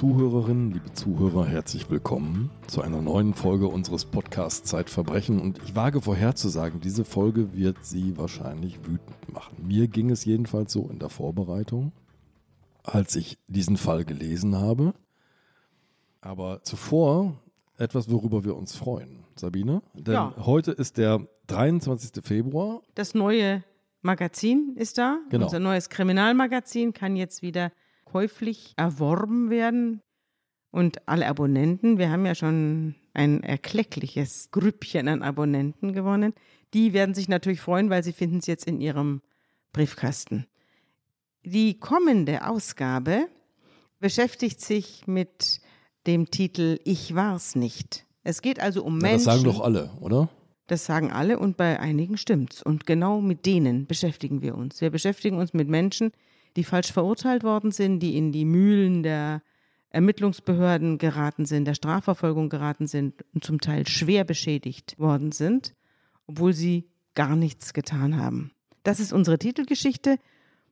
Liebe Zuhörerinnen, liebe Zuhörer, herzlich willkommen zu einer neuen Folge unseres Podcasts Zeitverbrechen. Und ich wage vorherzusagen, diese Folge wird Sie wahrscheinlich wütend machen. Mir ging es jedenfalls so in der Vorbereitung, als ich diesen Fall gelesen habe. Aber zuvor etwas, worüber wir uns freuen. Sabine? Denn Ja. heute ist der 23. Februar. Das neue Magazin ist da. Genau. Unser neues Kriminalmagazin kann jetzt wieder käuflich erworben werden. Und alle Abonnenten, wir haben ja schon ein erkleckliches Grüppchen an Abonnenten gewonnen, die werden sich natürlich freuen, weil sie finden es jetzt in ihrem Briefkasten. Die kommende Ausgabe beschäftigt sich mit dem Titel Ich war's nicht. Es geht also um Ja, Menschen. das sagen doch alle, oder? Das sagen alle und bei einigen stimmt's. Und genau mit denen beschäftigen wir uns. Wir beschäftigen uns mit Menschen, die falsch verurteilt worden sind, die in die Mühlen der Ermittlungsbehörden geraten sind, der Strafverfolgung geraten sind und zum Teil schwer beschädigt worden sind, obwohl sie gar nichts getan haben. Das ist unsere Titelgeschichte.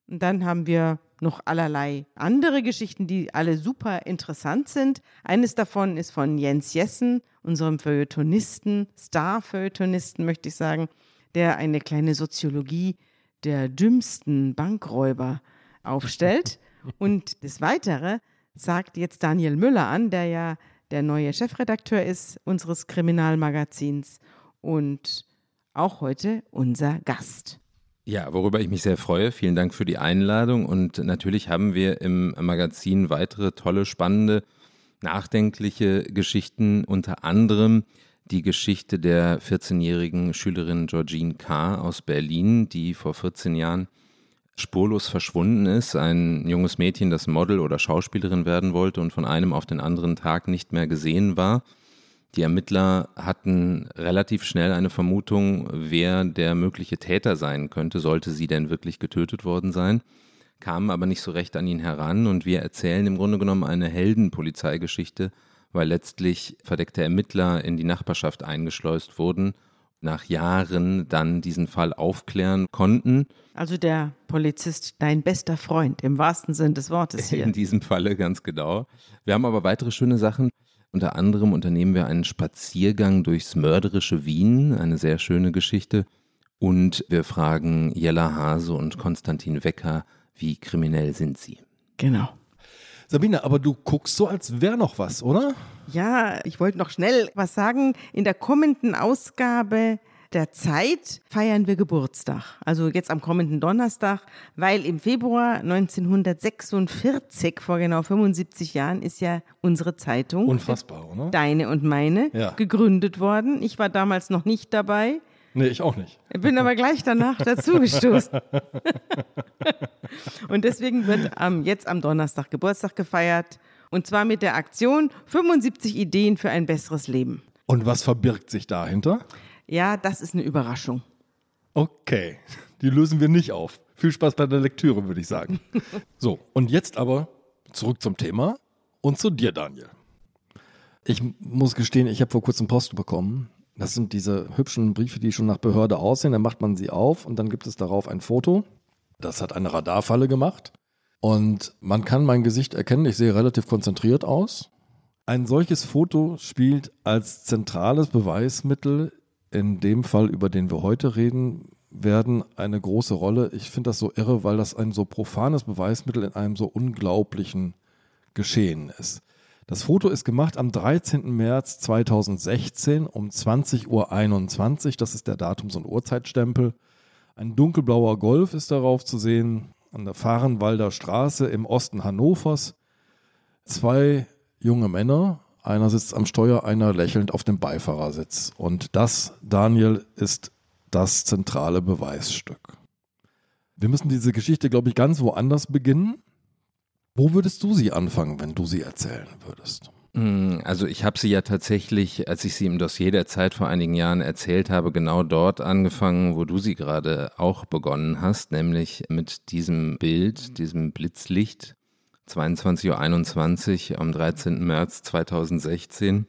Und dann haben wir noch allerlei andere Geschichten, die alle super interessant sind. Eines davon ist von Jens Jessen, unserem Feuilletonisten, Star-Feuilletonisten, möchte ich sagen, der eine kleine Soziologie der dümmsten Bankräuber aufstellt. Und das Weitere sagt jetzt Daniel Müller an, der ja der neue Chefredakteur ist unseres Kriminalmagazins und auch heute unser Gast. Ja, worüber ich mich sehr freue. Vielen Dank für die Einladung. Und natürlich haben wir im Magazin weitere tolle, spannende, nachdenkliche Geschichten, unter anderem die Geschichte der 14-jährigen Schülerin Georgine K. aus Berlin, die vor 14 Jahren spurlos verschwunden ist. Ein junges Mädchen, das Model oder Schauspielerin werden wollte und von einem auf den anderen Tag nicht mehr gesehen war. Die Ermittler hatten relativ schnell eine Vermutung, wer der mögliche Täter sein könnte, sollte sie denn wirklich getötet worden sein, kamen aber nicht so recht an ihn heran und wir erzählen im Grunde genommen eine Heldenpolizeigeschichte, weil letztlich verdeckte Ermittler in die Nachbarschaft eingeschleust wurden, nach Jahren dann diesen Fall aufklären konnten. Also der Polizist, dein bester Freund, im wahrsten Sinn des Wortes hier. In diesem Falle ganz genau. Wir haben aber weitere schöne Sachen. Unter anderem unternehmen wir einen Spaziergang durchs mörderische Wien, eine sehr schöne Geschichte. Und wir fragen Jella Hase und Konstantin Wecker, wie kriminell sind sie? Genau. Sabine, aber du guckst so, als wäre noch was, oder? Ja, ich wollte noch schnell was sagen. In der kommenden Ausgabe der Zeit feiern wir Geburtstag. Also jetzt am kommenden Donnerstag, weil im Februar 1946, vor genau 75 Jahren, ist ja unsere Zeitung, Unfassbar, oder? deine und meine, Ja. gegründet worden. Ich war damals noch nicht dabei. Nee, ich auch nicht. Bin aber gleich danach dazugestoßen. und deswegen wird am, jetzt am Donnerstag Geburtstag gefeiert. Und zwar mit der Aktion 75 Ideen für ein besseres Leben. Und was verbirgt sich dahinter? Ja, das ist eine Überraschung. Okay, die lösen wir nicht auf. Viel Spaß bei der Lektüre, würde ich sagen. So, und jetzt aber zurück zum Thema und zu dir, Daniel. Ich muss gestehen, ich habe vor kurzem Post bekommen. Das sind diese hübschen Briefe, die schon nach Behörde aussehen. Dann macht man sie auf und dann gibt es darauf ein Foto. Das hat eine Radarfalle gemacht. Und man kann mein Gesicht erkennen. Ich sehe relativ konzentriert aus. Ein solches Foto spielt als zentrales Beweismittel in dem Fall, über den wir heute reden werden, eine große Rolle. Ich finde das so irre, weil das ein so profanes Beweismittel in einem so unglaublichen Geschehen ist. Das Foto ist gemacht am 13. März 2016 um 20.21 Uhr. Das ist der Datums- und Uhrzeitstempel. Ein dunkelblauer Golf ist darauf zu sehen an der Fahrenwalder Straße im Osten Hannovers. Zwei junge Männer, einer sitzt am Steuer, einer lächelnd auf dem Beifahrersitz. Und das, Daniel, ist das zentrale Beweisstück. Wir müssen diese Geschichte, glaube ich, ganz woanders beginnen. Wo würdest du sie anfangen, wenn du sie erzählen würdest? Mm, Also ich habe sie ja tatsächlich, als ich sie im Dossier der Zeit vor einigen Jahren erzählt habe, genau dort angefangen, wo du sie gerade auch begonnen hast, nämlich mit diesem Bild, diesem Blitzlicht, 22.21 Uhr am 13. März 2016.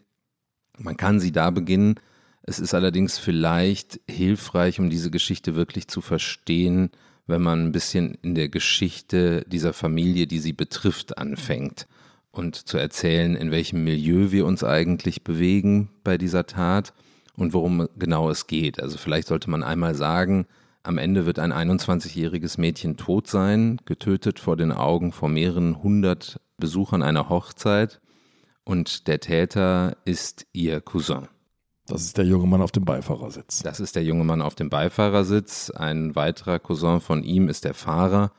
Man kann sie da beginnen. Es ist allerdings vielleicht hilfreich, um diese Geschichte wirklich zu verstehen, wenn man ein bisschen in der Geschichte dieser Familie, die sie betrifft, anfängt. und zu erzählen, in welchem Milieu wir uns eigentlich bewegen bei dieser Tat und worum genau es geht. Also vielleicht sollte man einmal sagen, am Ende wird ein 21-jähriges Mädchen tot sein, getötet vor den Augen vor mehreren hundert Besuchern einer Hochzeit und der Täter ist ihr Cousin. Das ist der junge Mann auf dem Beifahrersitz. Das ist der junge Mann auf dem Beifahrersitz. Ein weiterer Cousin von ihm ist der Fahrer,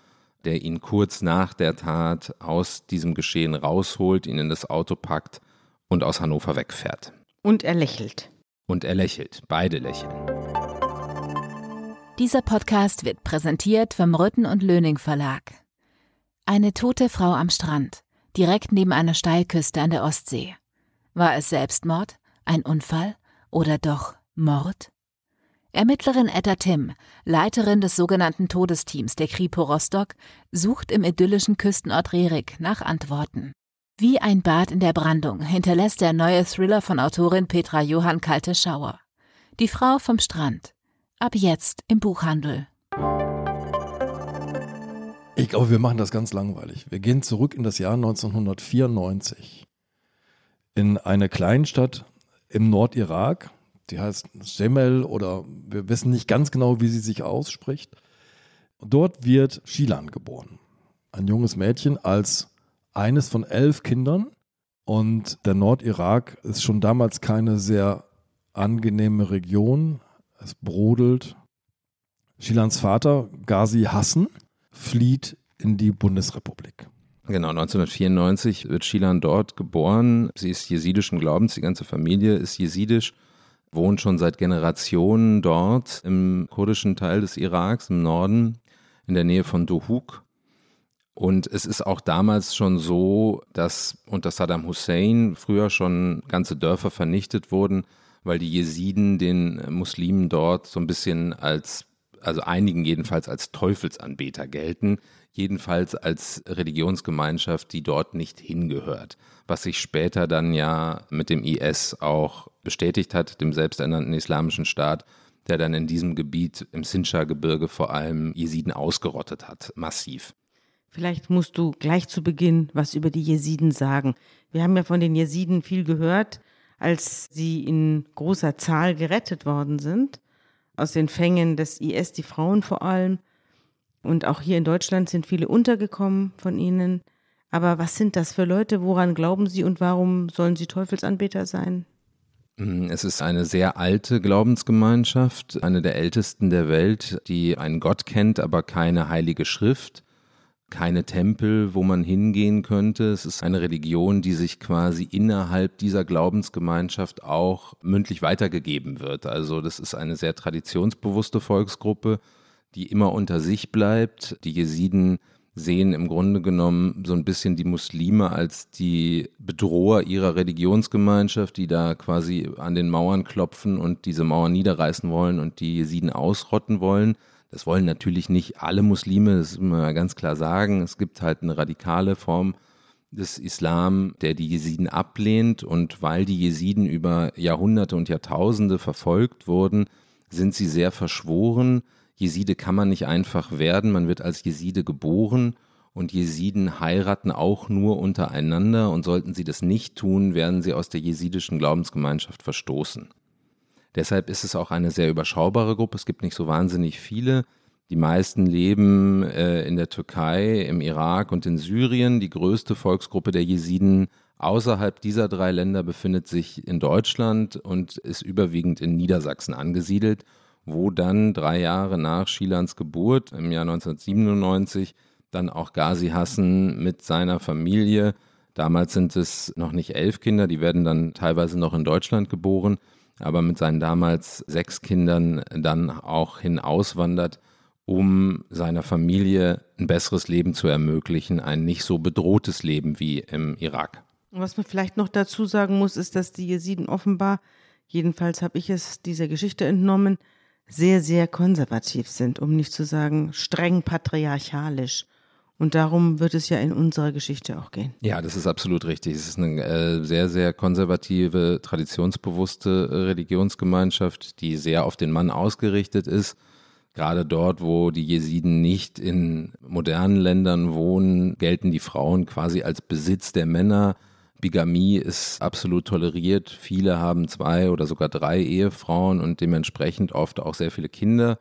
der ihn kurz nach der Tat aus diesem Geschehen rausholt, ihn in das Auto packt und aus Hannover wegfährt. Und er lächelt. Und er lächelt. Beide lächeln. Dieser Podcast wird präsentiert vom Rütten und Löning Verlag. Eine tote Frau am Strand, direkt neben einer Steilküste an der Ostsee. War es Selbstmord, ein Unfall oder doch Mord? Ermittlerin Etta Tim, Leiterin des sogenannten Todesteams der Kripo Rostock, sucht im idyllischen Küstenort Rerik nach Antworten. Wie ein Bad in der Brandung hinterlässt der neue Thriller von Autorin Petra Johann kalte Schauer. Die Frau vom Strand. Ab jetzt im Buchhandel. Ich glaube, wir machen das ganz langweilig. Wir gehen zurück in das Jahr 1994 in eine Kleinstadt im Nordirak. Die heißt Semel oder wir wissen nicht ganz genau, wie sie sich ausspricht. Dort wird Shilan geboren. Ein junges Mädchen als eines von elf Kindern. Und der Nordirak ist schon damals keine sehr angenehme Region. Es brodelt. Shilans Vater, Ghazi Hassan, flieht in die Bundesrepublik. Genau, 1994 wird Shilan dort geboren. Sie ist jesidischen Glaubens, die ganze Familie ist jesidisch, wohnt schon seit Generationen dort im kurdischen Teil des Iraks, im Norden, in der Nähe von Dohuk. Und es ist auch damals schon so, dass unter Saddam Hussein früher schon ganze Dörfer vernichtet wurden, weil die Jesiden den Muslimen dort so ein bisschen als, also einigen jedenfalls als Teufelsanbeter gelten jedenfalls als Religionsgemeinschaft, die dort nicht hingehört, was sich später dann ja mit dem IS auch bestätigt hat, dem selbsternannten islamischen Staat, der dann in diesem Gebiet im Sinjar-Gebirge vor allem Jesiden ausgerottet hat, massiv. Vielleicht musst du gleich zu Beginn was über die Jesiden sagen. Wir haben ja von den Jesiden viel gehört, als sie in großer Zahl gerettet worden sind, aus den Fängen des IS, die Frauen vor allem. Und auch hier in Deutschland sind viele untergekommen von ihnen. Aber was sind das für Leute? Woran glauben sie und warum sollen sie Teufelsanbeter sein? Mm, es ist eine sehr alte Glaubensgemeinschaft, eine der ältesten der Welt, die einen Gott kennt, aber keine heilige Schrift, keine Tempel, wo man hingehen könnte. Es ist eine Religion, die sich quasi innerhalb dieser Glaubensgemeinschaft auch mündlich weitergegeben wird. Also das ist eine sehr traditionsbewusste Volksgruppe die immer unter sich bleibt. Die Jesiden sehen im Grunde genommen so ein bisschen die Muslime als die Bedroher ihrer Religionsgemeinschaft, die da quasi an den Mauern klopfen und diese Mauern niederreißen wollen und die Jesiden ausrotten wollen. Das wollen natürlich nicht alle Muslime, das muss man ganz klar sagen. Es gibt halt eine radikale Form des Islam, der die Jesiden ablehnt und weil die Jesiden über Jahrhunderte und Jahrtausende verfolgt wurden, sind sie sehr verschworen Jeside kann man nicht einfach werden, man wird als Jeside geboren und Jesiden heiraten auch nur untereinander und sollten sie das nicht tun, werden sie aus der jesidischen Glaubensgemeinschaft verstoßen. Deshalb ist es auch eine sehr überschaubare Gruppe, es gibt nicht so wahnsinnig viele. Die meisten leben äh, in der Türkei, im Irak und in Syrien. Die größte Volksgruppe der Jesiden außerhalb dieser drei Länder befindet sich in Deutschland und ist überwiegend in Niedersachsen angesiedelt wo dann drei Jahre nach Schilans Geburt im Jahr 1997 dann auch Ghazi Hassan mit seiner Familie, damals sind es noch nicht elf Kinder, die werden dann teilweise noch in Deutschland geboren, aber mit seinen damals sechs Kindern dann auch hinauswandert, um seiner Familie ein besseres Leben zu ermöglichen, ein nicht so bedrohtes Leben wie im Irak. Was man vielleicht noch dazu sagen muss, ist, dass die Jesiden offenbar, jedenfalls habe ich es dieser Geschichte entnommen, sehr, sehr konservativ sind, um nicht zu sagen streng patriarchalisch. Und darum wird es ja in unserer Geschichte auch gehen. Ja, das ist absolut richtig. Es ist eine äh, sehr, sehr konservative, traditionsbewusste äh, Religionsgemeinschaft, die sehr auf den Mann ausgerichtet ist. Gerade dort, wo die Jesiden nicht in modernen Ländern wohnen, gelten die Frauen quasi als Besitz der Männer. Bigamie ist absolut toleriert. Viele haben zwei oder sogar drei Ehefrauen und dementsprechend oft auch sehr viele Kinder.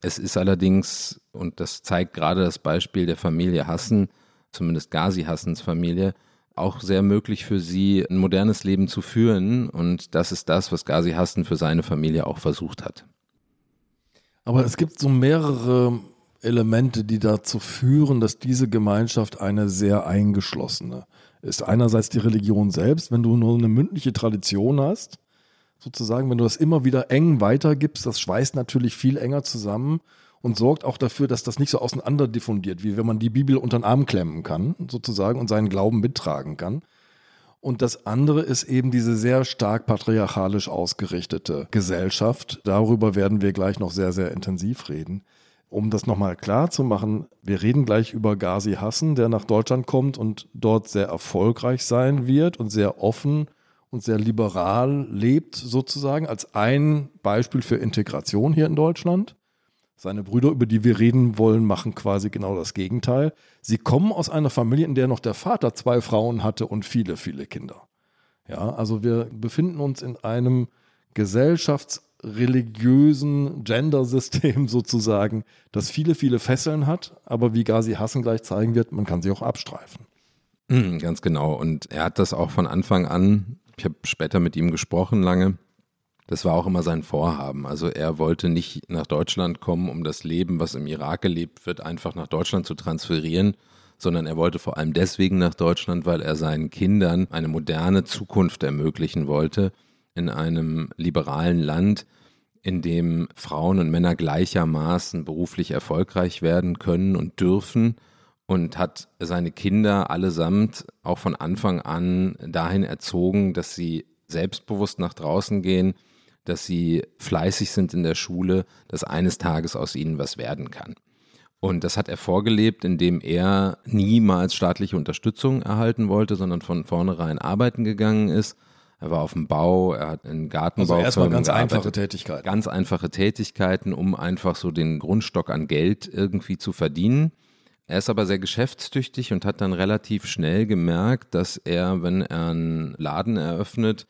Es ist allerdings, und das zeigt gerade das Beispiel der Familie Hassen, zumindest Ghazi Hassens Familie, auch sehr möglich für sie, ein modernes Leben zu führen. Und das ist das, was Ghazi Hassen für seine Familie auch versucht hat. Aber es gibt so mehrere Elemente, die dazu führen, dass diese Gemeinschaft eine sehr eingeschlossene ist. Einerseits die Religion selbst, wenn du nur eine mündliche Tradition hast, sozusagen, wenn du das immer wieder eng weitergibst, das schweißt natürlich viel enger zusammen und sorgt auch dafür, dass das nicht so auseinander diffundiert, wie wenn man die Bibel unter den Arm klemmen kann, sozusagen, und seinen Glauben mittragen kann. Und das andere ist eben diese sehr stark patriarchalisch ausgerichtete Gesellschaft. Darüber werden wir gleich noch sehr, sehr intensiv reden. Um das nochmal klar zu machen, wir reden gleich über Ghazi Hassan, der nach Deutschland kommt und dort sehr erfolgreich sein wird und sehr offen und sehr liberal lebt, sozusagen, als ein Beispiel für Integration hier in Deutschland. Seine Brüder, über die wir reden wollen, machen quasi genau das Gegenteil. Sie kommen aus einer Familie, in der noch der Vater zwei Frauen hatte und viele, viele Kinder. Ja, also wir befinden uns in einem gesellschaftsreligiösen Gender-System sozusagen, das viele, viele Fesseln hat, aber wie Gazi Hassen gleich zeigen wird, man kann sie auch abstreifen. Hm, ganz genau. Und er hat das auch von Anfang an, ich habe später mit ihm gesprochen lange, das war auch immer sein Vorhaben. Also er wollte nicht nach Deutschland kommen, um das Leben, was im Irak gelebt wird, einfach nach Deutschland zu transferieren, sondern er wollte vor allem deswegen nach Deutschland, weil er seinen Kindern eine moderne Zukunft ermöglichen wollte in einem liberalen Land, in dem Frauen und Männer gleichermaßen beruflich erfolgreich werden können und dürfen und hat seine Kinder allesamt auch von Anfang an dahin erzogen, dass sie selbstbewusst nach draußen gehen, dass sie fleißig sind in der Schule, dass eines Tages aus ihnen was werden kann. Und das hat er vorgelebt, indem er niemals staatliche Unterstützung erhalten wollte, sondern von vornherein arbeiten gegangen ist. Er war auf dem Bau, er hat in Gartenbau. Also erstmal ganz gearbeitet. einfache Tätigkeiten. Ganz einfache Tätigkeiten, um einfach so den Grundstock an Geld irgendwie zu verdienen. Er ist aber sehr geschäftstüchtig und hat dann relativ schnell gemerkt, dass er, wenn er einen Laden eröffnet,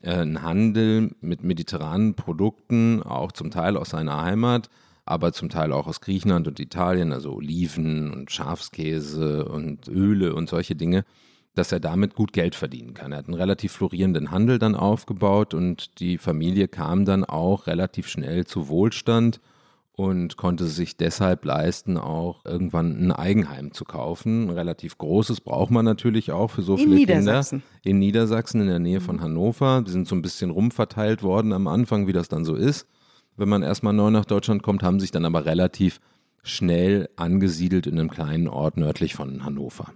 äh, einen Handel mit mediterranen Produkten, auch zum Teil aus seiner Heimat, aber zum Teil auch aus Griechenland und Italien, also Oliven und Schafskäse und Öle und solche Dinge, dass er damit gut Geld verdienen kann. Er hat einen relativ florierenden Handel dann aufgebaut und die Familie kam dann auch relativ schnell zu Wohlstand und konnte sich deshalb leisten, auch irgendwann ein Eigenheim zu kaufen. Ein relativ großes braucht man natürlich auch für so in viele Niedersachsen. Kinder. In Niedersachsen, in der Nähe von Hannover. Die sind so ein bisschen rumverteilt worden am Anfang, wie das dann so ist. Wenn man erstmal neu nach Deutschland kommt, haben sich dann aber relativ schnell angesiedelt in einem kleinen Ort nördlich von Hannover.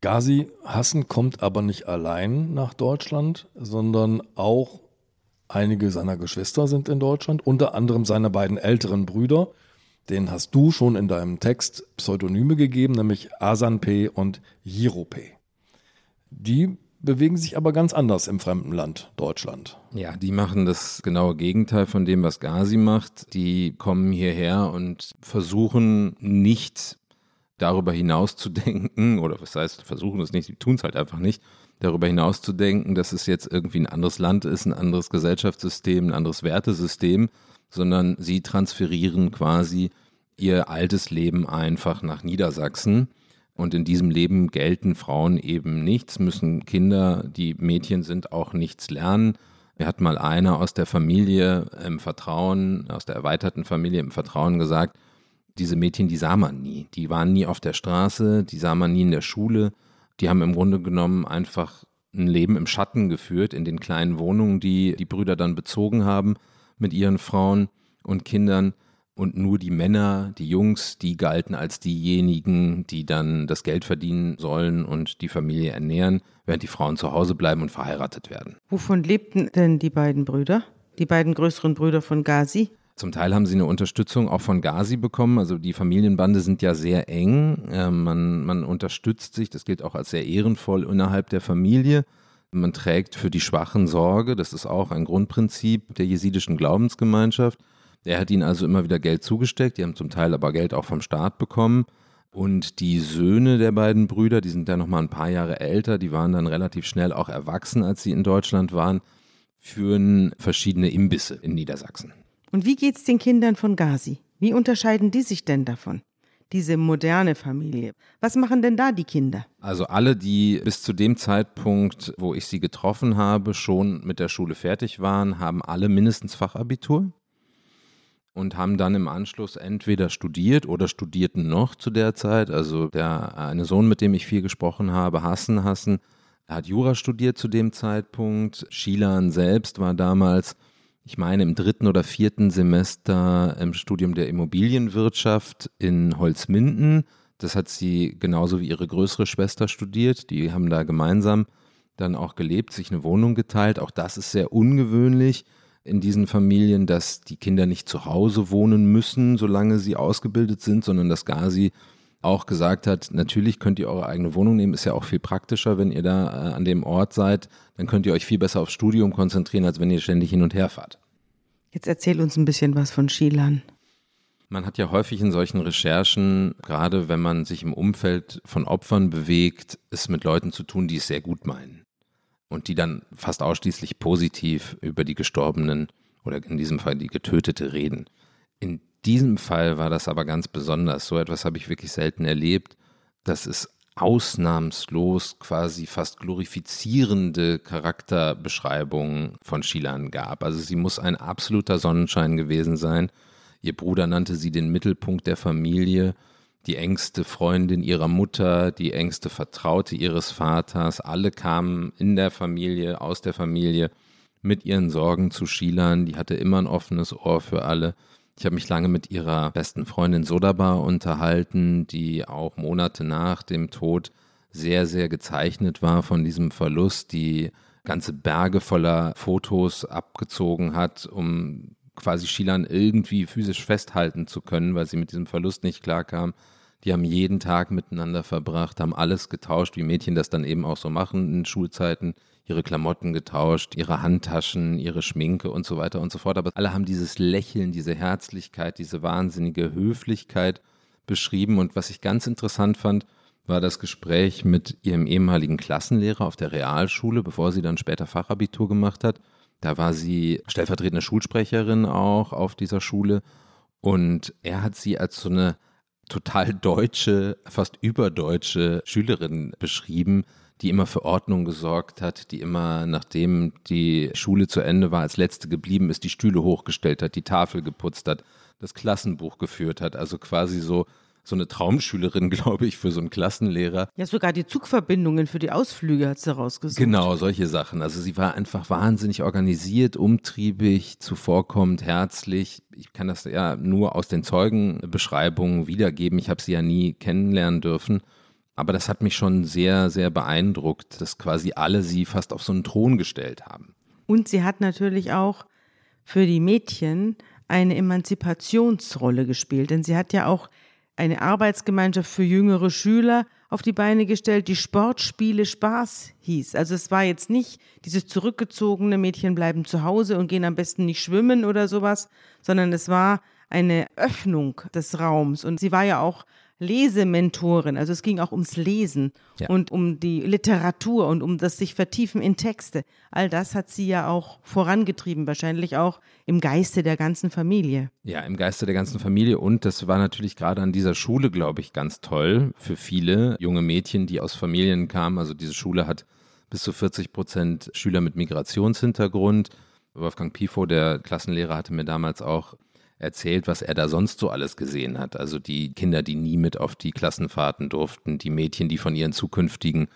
Gazi Hassen kommt aber nicht allein nach Deutschland, sondern auch Einige seiner Geschwister sind in Deutschland, unter anderem seine beiden älteren Brüder. Den hast du schon in deinem Text Pseudonyme gegeben, nämlich Asan P. und Jiro P. Die bewegen sich aber ganz anders im fremden Land, Deutschland. Ja, die machen das genaue Gegenteil von dem, was Gazi macht. Die kommen hierher und versuchen nicht darüber hinaus zu denken, oder was heißt, versuchen es nicht, die tun es halt einfach nicht, darüber hinaus zu denken, dass es jetzt irgendwie ein anderes Land ist, ein anderes Gesellschaftssystem, ein anderes Wertesystem, sondern sie transferieren quasi ihr altes Leben einfach nach Niedersachsen. Und in diesem Leben gelten Frauen eben nichts, müssen Kinder, die Mädchen sind, auch nichts lernen. Mir hat mal einer aus der Familie im Vertrauen, aus der erweiterten Familie im Vertrauen gesagt, diese Mädchen, die sah man nie. Die waren nie auf der Straße, die sah man nie in der Schule die haben im Grunde genommen einfach ein Leben im Schatten geführt, in den kleinen Wohnungen, die die Brüder dann bezogen haben mit ihren Frauen und Kindern. Und nur die Männer, die Jungs, die galten als diejenigen, die dann das Geld verdienen sollen und die Familie ernähren, während die Frauen zu Hause bleiben und verheiratet werden. Wovon lebten denn die beiden Brüder? Die beiden größeren Brüder von Gazi? Zum Teil haben sie eine Unterstützung auch von Gazi bekommen. Also die Familienbande sind ja sehr eng. Äh, man, man unterstützt sich, das gilt auch als sehr ehrenvoll innerhalb der Familie. Man trägt für die Schwachen Sorge, das ist auch ein Grundprinzip der jesidischen Glaubensgemeinschaft. Er hat ihnen also immer wieder Geld zugesteckt, die haben zum Teil aber Geld auch vom Staat bekommen. Und die Söhne der beiden Brüder, die sind ja noch mal ein paar Jahre älter, die waren dann relativ schnell auch erwachsen, als sie in Deutschland waren, führen verschiedene Imbisse in Niedersachsen. Und wie geht es den Kindern von Gazi? Wie unterscheiden die sich denn davon? Diese moderne Familie. Was machen denn da die Kinder? Also alle, die bis zu dem Zeitpunkt, wo ich sie getroffen habe, schon mit der Schule fertig waren, haben alle mindestens Fachabitur und haben dann im Anschluss entweder studiert oder studierten noch zu der Zeit. Also der eine Sohn, mit dem ich viel gesprochen habe, Hassen Hassen, hat Jura studiert zu dem Zeitpunkt. Shilan selbst war damals ich meine, im dritten oder vierten Semester im Studium der Immobilienwirtschaft in Holzminden. Das hat sie genauso wie ihre größere Schwester studiert. Die haben da gemeinsam dann auch gelebt, sich eine Wohnung geteilt. Auch das ist sehr ungewöhnlich in diesen Familien, dass die Kinder nicht zu Hause wohnen müssen, solange sie ausgebildet sind, sondern dass Gazi auch gesagt hat, natürlich könnt ihr eure eigene Wohnung nehmen, ist ja auch viel praktischer, wenn ihr da äh, an dem Ort seid, dann könnt ihr euch viel besser aufs Studium konzentrieren, als wenn ihr ständig hin und her fahrt. Jetzt erzähl uns ein bisschen was von Shilan. Man hat ja häufig in solchen Recherchen, gerade wenn man sich im Umfeld von Opfern bewegt, es mit Leuten zu tun, die es sehr gut meinen. Und die dann fast ausschließlich positiv über die Gestorbenen oder in diesem Fall die Getötete reden. In diesem Fall war das aber ganz besonders. So etwas habe ich wirklich selten erlebt, dass es ausnahmslos quasi fast glorifizierende Charakterbeschreibungen von Shilan gab. Also sie muss ein absoluter Sonnenschein gewesen sein. Ihr Bruder nannte sie den Mittelpunkt der Familie, die engste Freundin ihrer Mutter, die engste Vertraute ihres Vaters. Alle kamen in der Familie, aus der Familie mit ihren Sorgen zu Shilan. Die hatte immer ein offenes Ohr für alle. Ich habe mich lange mit ihrer besten Freundin Sodaba unterhalten, die auch Monate nach dem Tod sehr, sehr gezeichnet war von diesem Verlust, die ganze Berge voller Fotos abgezogen hat, um quasi Shilan irgendwie physisch festhalten zu können, weil sie mit diesem Verlust nicht klarkam. Die haben jeden Tag miteinander verbracht, haben alles getauscht, wie Mädchen das dann eben auch so machen in Schulzeiten ihre Klamotten getauscht, ihre Handtaschen, ihre Schminke und so weiter und so fort. Aber alle haben dieses Lächeln, diese Herzlichkeit, diese wahnsinnige Höflichkeit beschrieben. Und was ich ganz interessant fand, war das Gespräch mit ihrem ehemaligen Klassenlehrer auf der Realschule, bevor sie dann später Fachabitur gemacht hat. Da war sie stellvertretende Schulsprecherin auch auf dieser Schule. Und er hat sie als so eine total deutsche, fast überdeutsche Schülerin beschrieben, die immer für Ordnung gesorgt hat, die immer, nachdem die Schule zu Ende war, als letzte geblieben ist, die Stühle hochgestellt hat, die Tafel geputzt hat, das Klassenbuch geführt hat. Also quasi so so eine Traumschülerin, glaube ich, für so einen Klassenlehrer. Ja, sogar die Zugverbindungen für die Ausflüge hat sie rausgesucht. Genau, solche Sachen. Also sie war einfach wahnsinnig organisiert, umtriebig, zuvorkommend, herzlich. Ich kann das ja nur aus den Zeugenbeschreibungen wiedergeben. Ich habe sie ja nie kennenlernen dürfen. Aber das hat mich schon sehr, sehr beeindruckt, dass quasi alle sie fast auf so einen Thron gestellt haben. Und sie hat natürlich auch für die Mädchen eine Emanzipationsrolle gespielt, denn sie hat ja auch eine Arbeitsgemeinschaft für jüngere Schüler auf die Beine gestellt, die Sportspiele Spaß hieß. Also es war jetzt nicht dieses zurückgezogene Mädchen bleiben zu Hause und gehen am besten nicht schwimmen oder sowas, sondern es war eine Öffnung des Raums. Und sie war ja auch Lesementorin. Also es ging auch ums Lesen ja. und um die Literatur und um das sich vertiefen in Texte. All das hat sie ja auch vorangetrieben, wahrscheinlich auch im Geiste der ganzen Familie. Ja, im Geiste der ganzen Familie. Und das war natürlich gerade an dieser Schule, glaube ich, ganz toll für viele junge Mädchen, die aus Familien kamen. Also diese Schule hat bis zu 40 Prozent Schüler mit Migrationshintergrund. Wolfgang Pifo, der Klassenlehrer, hatte mir damals auch erzählt, was er da sonst so alles gesehen hat. Also die Kinder, die nie mit auf die Klassenfahrten durften, die Mädchen, die von ihren zukünftigen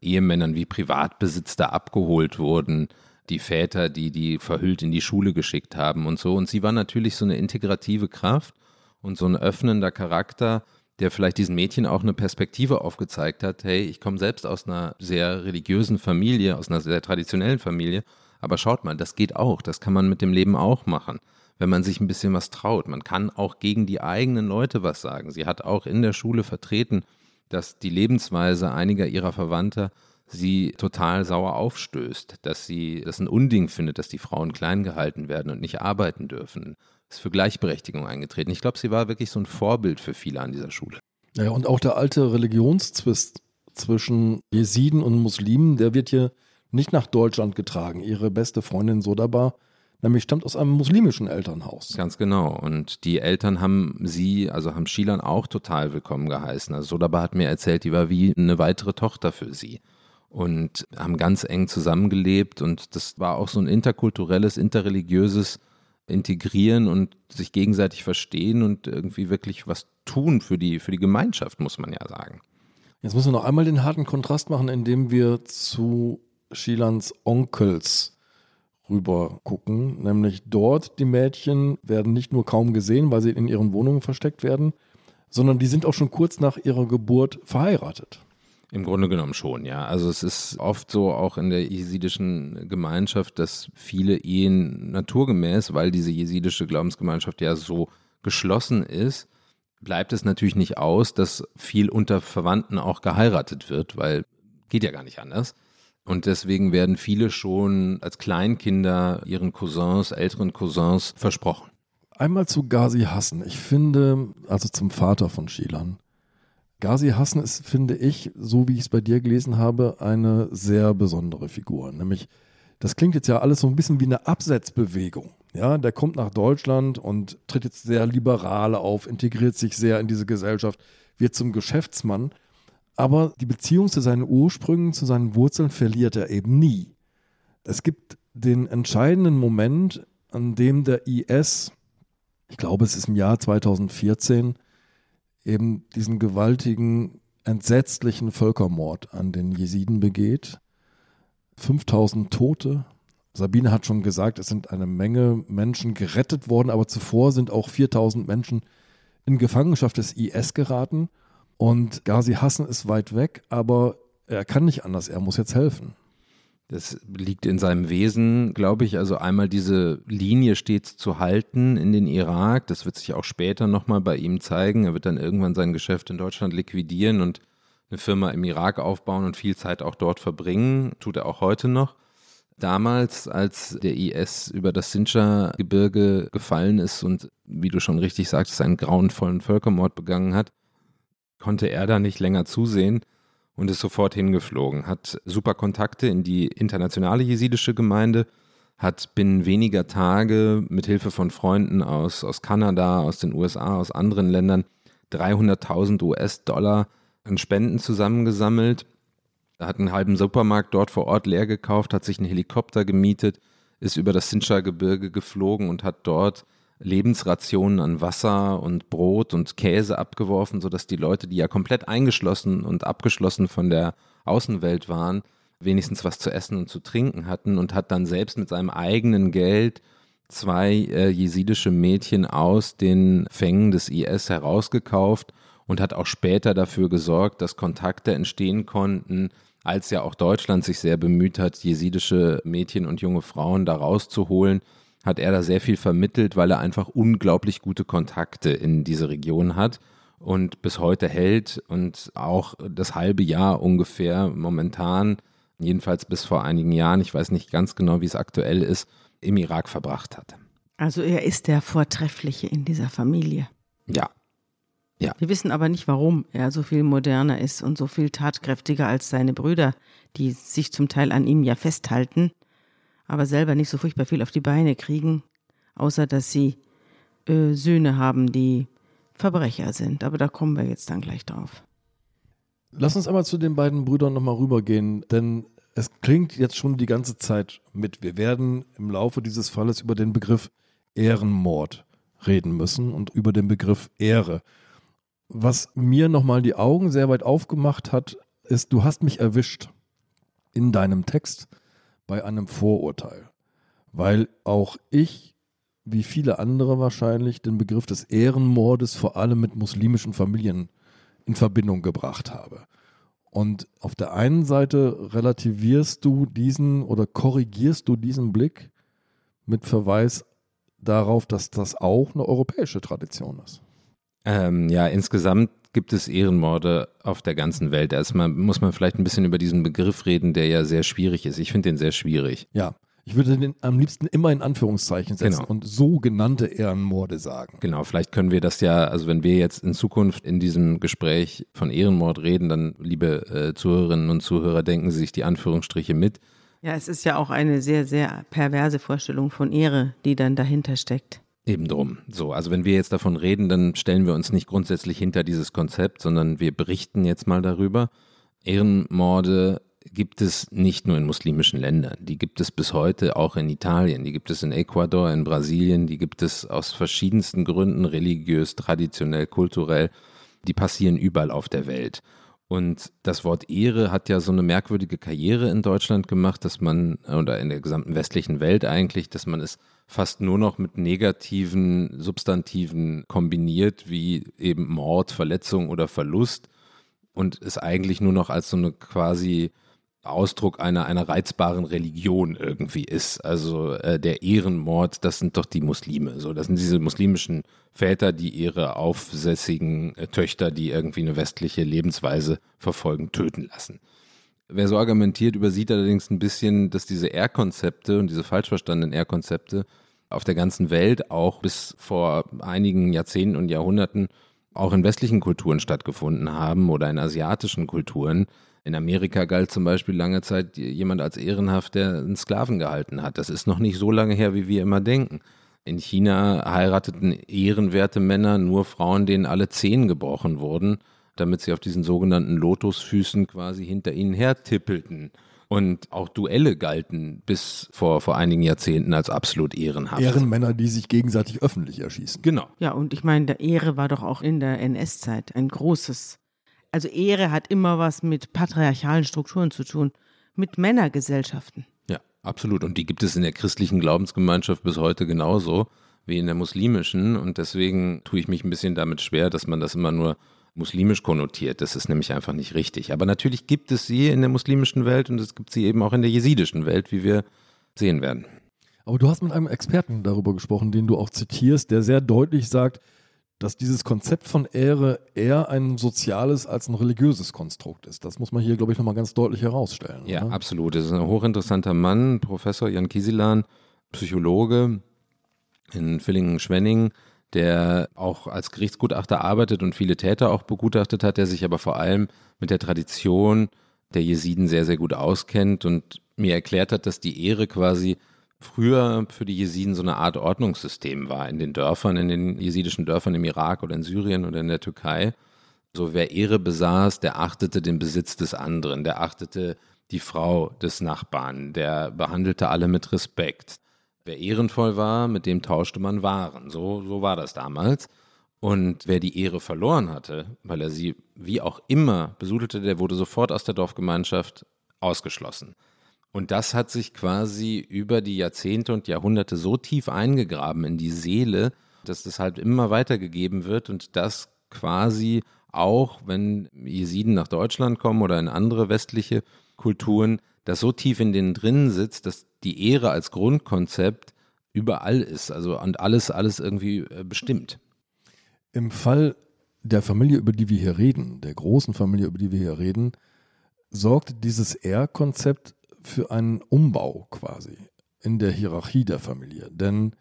Ehemännern wie Privatbesitz da abgeholt wurden, die Väter, die die verhüllt in die Schule geschickt haben und so. Und sie war natürlich so eine integrative Kraft und so ein öffnender Charakter, der vielleicht diesen Mädchen auch eine Perspektive aufgezeigt hat. Hey, ich komme selbst aus einer sehr religiösen Familie, aus einer sehr traditionellen Familie, aber schaut mal, das geht auch, das kann man mit dem Leben auch machen wenn man sich ein bisschen was traut. Man kann auch gegen die eigenen Leute was sagen. Sie hat auch in der Schule vertreten, dass die Lebensweise einiger ihrer Verwandter sie total sauer aufstößt, dass sie das ein Unding findet, dass die Frauen klein gehalten werden und nicht arbeiten dürfen. ist für Gleichberechtigung eingetreten. Ich glaube, sie war wirklich so ein Vorbild für viele an dieser Schule. Ja, und auch der alte Religionszwist zwischen Jesiden und Muslimen, der wird hier nicht nach Deutschland getragen. Ihre beste Freundin Sodaba nämlich stammt aus einem muslimischen Elternhaus. Ganz genau. Und die Eltern haben sie, also haben Shilan auch total willkommen geheißen. Also Sodaba hat mir erzählt, die war wie eine weitere Tochter für sie. Und haben ganz eng zusammengelebt. Und das war auch so ein interkulturelles, interreligiöses Integrieren und sich gegenseitig verstehen und irgendwie wirklich was tun für die, für die Gemeinschaft, muss man ja sagen. Jetzt müssen wir noch einmal den harten Kontrast machen, indem wir zu Shilans Onkels rüber gucken. Nämlich dort, die Mädchen werden nicht nur kaum gesehen, weil sie in ihren Wohnungen versteckt werden, sondern die sind auch schon kurz nach ihrer Geburt verheiratet. Im Grunde genommen schon, ja. Also es ist oft so auch in der jesidischen Gemeinschaft, dass viele Ehen naturgemäß, weil diese jesidische Glaubensgemeinschaft ja so geschlossen ist, bleibt es natürlich nicht aus, dass viel unter Verwandten auch geheiratet wird, weil geht ja gar nicht anders. Und deswegen werden viele schon als Kleinkinder ihren Cousins, älteren Cousins versprochen. Einmal zu Ghazi Hassan. Ich finde, also zum Vater von Shilan. Ghazi Hassan ist, finde ich, so wie ich es bei dir gelesen habe, eine sehr besondere Figur. Nämlich, das klingt jetzt ja alles so ein bisschen wie eine Absetzbewegung. Ja, der kommt nach Deutschland und tritt jetzt sehr liberal auf, integriert sich sehr in diese Gesellschaft, wird zum Geschäftsmann aber die Beziehung zu seinen Ursprüngen, zu seinen Wurzeln verliert er eben nie. Es gibt den entscheidenden Moment, an dem der IS, ich glaube es ist im Jahr 2014, eben diesen gewaltigen, entsetzlichen Völkermord an den Jesiden begeht. 5000 Tote. Sabine hat schon gesagt, es sind eine Menge Menschen gerettet worden, aber zuvor sind auch 4000 Menschen in Gefangenschaft des IS geraten. Und Ghazi Hassan ist weit weg, aber er kann nicht anders, er muss jetzt helfen. Das liegt in seinem Wesen, glaube ich. Also einmal diese Linie stets zu halten in den Irak. Das wird sich auch später nochmal bei ihm zeigen. Er wird dann irgendwann sein Geschäft in Deutschland liquidieren und eine Firma im Irak aufbauen und viel Zeit auch dort verbringen. Tut er auch heute noch. Damals, als der IS über das Sinjar-Gebirge gefallen ist und, wie du schon richtig sagtest, einen grauenvollen Völkermord begangen hat, konnte er da nicht länger zusehen und ist sofort hingeflogen, hat super Kontakte in die internationale jesidische Gemeinde, hat binnen weniger Tage mit Hilfe von Freunden aus, aus Kanada, aus den USA, aus anderen Ländern 300.000 US-Dollar an Spenden zusammengesammelt, Er hat einen halben Supermarkt dort vor Ort leer gekauft, hat sich einen Helikopter gemietet, ist über das Sinjar-Gebirge geflogen und hat dort Lebensrationen an Wasser und Brot und Käse abgeworfen, sodass die Leute, die ja komplett eingeschlossen und abgeschlossen von der Außenwelt waren, wenigstens was zu essen und zu trinken hatten und hat dann selbst mit seinem eigenen Geld zwei äh, jesidische Mädchen aus den Fängen des IS herausgekauft und hat auch später dafür gesorgt, dass Kontakte entstehen konnten, als ja auch Deutschland sich sehr bemüht hat, jesidische Mädchen und junge Frauen da rauszuholen hat er da sehr viel vermittelt, weil er einfach unglaublich gute Kontakte in diese Region hat und bis heute hält und auch das halbe Jahr ungefähr momentan, jedenfalls bis vor einigen Jahren, ich weiß nicht ganz genau, wie es aktuell ist, im Irak verbracht hat. Also er ist der Vortreffliche in dieser Familie. Ja. Ja. Wir wissen aber nicht, warum er so viel moderner ist und so viel tatkräftiger als seine Brüder, die sich zum Teil an ihm ja festhalten aber selber nicht so furchtbar viel auf die Beine kriegen, außer dass sie äh, Söhne haben, die Verbrecher sind. Aber da kommen wir jetzt dann gleich drauf. Lass uns einmal zu den beiden Brüdern nochmal rübergehen, denn es klingt jetzt schon die ganze Zeit mit. Wir werden im Laufe dieses Falles über den Begriff Ehrenmord reden müssen und über den Begriff Ehre. Was mir nochmal die Augen sehr weit aufgemacht hat, ist, du hast mich erwischt in deinem Text bei einem Vorurteil, weil auch ich, wie viele andere wahrscheinlich, den Begriff des Ehrenmordes vor allem mit muslimischen Familien in Verbindung gebracht habe. Und auf der einen Seite relativierst du diesen oder korrigierst du diesen Blick mit Verweis darauf, dass das auch eine europäische Tradition ist. Ähm, ja, insgesamt gibt es Ehrenmorde auf der ganzen Welt. Erstmal muss man vielleicht ein bisschen über diesen Begriff reden, der ja sehr schwierig ist. Ich finde den sehr schwierig. Ja, Ich würde den am liebsten immer in Anführungszeichen setzen Genau. und sogenannte Ehrenmorde sagen. Genau, vielleicht können wir das ja, also wenn wir jetzt in Zukunft in diesem Gespräch von Ehrenmord reden, dann, liebe äh, Zuhörerinnen und Zuhörer, denken Sie sich die Anführungsstriche mit. Ja, es ist ja auch eine sehr, sehr perverse Vorstellung von Ehre, die dann dahinter steckt. Eben drum. So, also wenn wir jetzt davon reden, dann stellen wir uns nicht grundsätzlich hinter dieses Konzept, sondern wir berichten jetzt mal darüber. Ehrenmorde gibt es nicht nur in muslimischen Ländern, die gibt es bis heute auch in Italien, die gibt es in Ecuador, in Brasilien, die gibt es aus verschiedensten Gründen, religiös, traditionell, kulturell, die passieren überall auf der Welt. Und das Wort Ehre hat ja so eine merkwürdige Karriere in Deutschland gemacht, dass man, oder in der gesamten westlichen Welt eigentlich, dass man es fast nur noch mit negativen Substantiven kombiniert, wie eben Mord, Verletzung oder Verlust und es eigentlich nur noch als so eine quasi Ausdruck einer, einer reizbaren Religion irgendwie ist. Also äh, der Ehrenmord, das sind doch die Muslime. So, das sind diese muslimischen Väter, die ihre aufsässigen äh, Töchter, die irgendwie eine westliche Lebensweise verfolgen, töten lassen. Wer so argumentiert, übersieht allerdings ein bisschen, dass diese R-Konzepte und diese falsch verstandenen R-Konzepte auf der ganzen Welt auch bis vor einigen Jahrzehnten und Jahrhunderten auch in westlichen Kulturen stattgefunden haben oder in asiatischen Kulturen. In Amerika galt zum Beispiel lange Zeit jemand als ehrenhaft, der einen Sklaven gehalten hat. Das ist noch nicht so lange her, wie wir immer denken. In China heirateten ehrenwerte Männer nur Frauen, denen alle Zehen gebrochen wurden, damit sie auf diesen sogenannten Lotusfüßen quasi hinter ihnen hertippelten. Und auch Duelle galten bis vor, vor einigen Jahrzehnten als absolut ehrenhaft. Ehrenmänner, die sich gegenseitig öffentlich erschießen. Genau. Ja, und ich meine, der Ehre war doch auch in der NS-Zeit ein großes. Also Ehre hat immer was mit patriarchalen Strukturen zu tun, mit Männergesellschaften. Ja, absolut. Und die gibt es in der christlichen Glaubensgemeinschaft bis heute genauso wie in der muslimischen. Und deswegen tue ich mich ein bisschen damit schwer, dass man das immer nur muslimisch konnotiert. Das ist nämlich einfach nicht richtig. Aber natürlich gibt es sie in der muslimischen Welt und es gibt sie eben auch in der jesidischen Welt, wie wir sehen werden. Aber du hast mit einem Experten darüber gesprochen, den du auch zitierst, der sehr deutlich sagt, dass dieses Konzept von Ehre eher ein soziales als ein religiöses Konstrukt ist. Das muss man hier, glaube ich, nochmal ganz deutlich herausstellen. Ja, oder? absolut. Das ist ein hochinteressanter Mann, Professor Jan Kieselan, Psychologe in Villingen-Schwenning, der auch als Gerichtsgutachter arbeitet und viele Täter auch begutachtet hat, der sich aber vor allem mit der Tradition der Jesiden sehr, sehr gut auskennt und mir erklärt hat, dass die Ehre quasi früher für die Jesiden so eine Art Ordnungssystem war in den Dörfern, in den jesidischen Dörfern im Irak oder in Syrien oder in der Türkei. So wer Ehre besaß, der achtete den Besitz des anderen, der achtete die Frau des Nachbarn, der behandelte alle mit Respekt. Wer ehrenvoll war, mit dem tauschte man Waren. So, so war das damals. Und wer die Ehre verloren hatte, weil er sie wie auch immer besudelte, der wurde sofort aus der Dorfgemeinschaft ausgeschlossen. Und das hat sich quasi über die Jahrzehnte und Jahrhunderte so tief eingegraben in die Seele, dass das halt immer weitergegeben wird und das quasi auch, wenn Jesiden nach Deutschland kommen oder in andere westliche Kulturen, das so tief in denen drin sitzt, dass die Ehre als Grundkonzept überall ist, also und alles, alles irgendwie äh, bestimmt. Im Fall der Familie, über die wir hier reden, der großen Familie, über die wir hier reden, sorgt dieses R-Konzept für einen Umbau quasi in der Hierarchie der Familie. Denn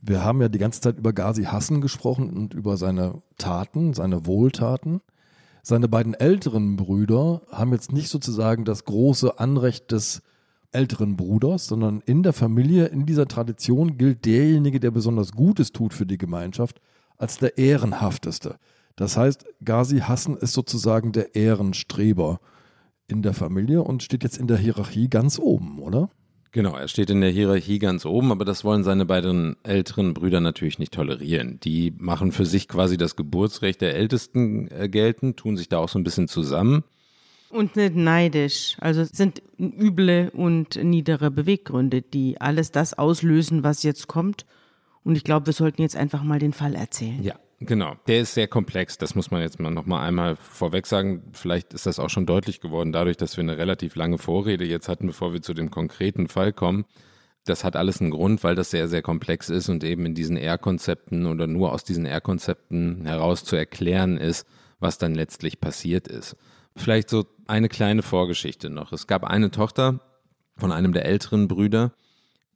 wir haben ja die ganze Zeit über Ghazi Hassan gesprochen und über seine Taten, seine Wohltaten. Seine beiden älteren Brüder haben jetzt nicht sozusagen das große Anrecht des älteren Bruders, sondern in der Familie, in dieser Tradition gilt derjenige, der besonders Gutes tut für die Gemeinschaft, als der Ehrenhafteste. Das heißt, Ghazi Hassan ist sozusagen der Ehrenstreber in der Familie und steht jetzt in der Hierarchie ganz oben, oder? Genau, er steht in der Hierarchie ganz oben, aber das wollen seine beiden älteren Brüder natürlich nicht tolerieren. Die machen für sich quasi das Geburtsrecht der Ältesten äh, geltend, tun sich da auch so ein bisschen zusammen. Und nicht neidisch. Also es sind üble und niedere Beweggründe, die alles das auslösen, was jetzt kommt. Und ich glaube, wir sollten jetzt einfach mal den Fall erzählen. Ja, genau. Der ist sehr komplex, das muss man jetzt mal noch mal einmal vorweg sagen. Vielleicht ist das auch schon deutlich geworden, dadurch, dass wir eine relativ lange Vorrede jetzt hatten, bevor wir zu dem konkreten Fall kommen. Das hat alles einen Grund, weil das sehr, sehr komplex ist und eben in diesen R-Konzepten oder nur aus diesen R-Konzepten heraus zu erklären ist, was dann letztlich passiert ist. Vielleicht so eine kleine Vorgeschichte noch. Es gab eine Tochter von einem der älteren Brüder,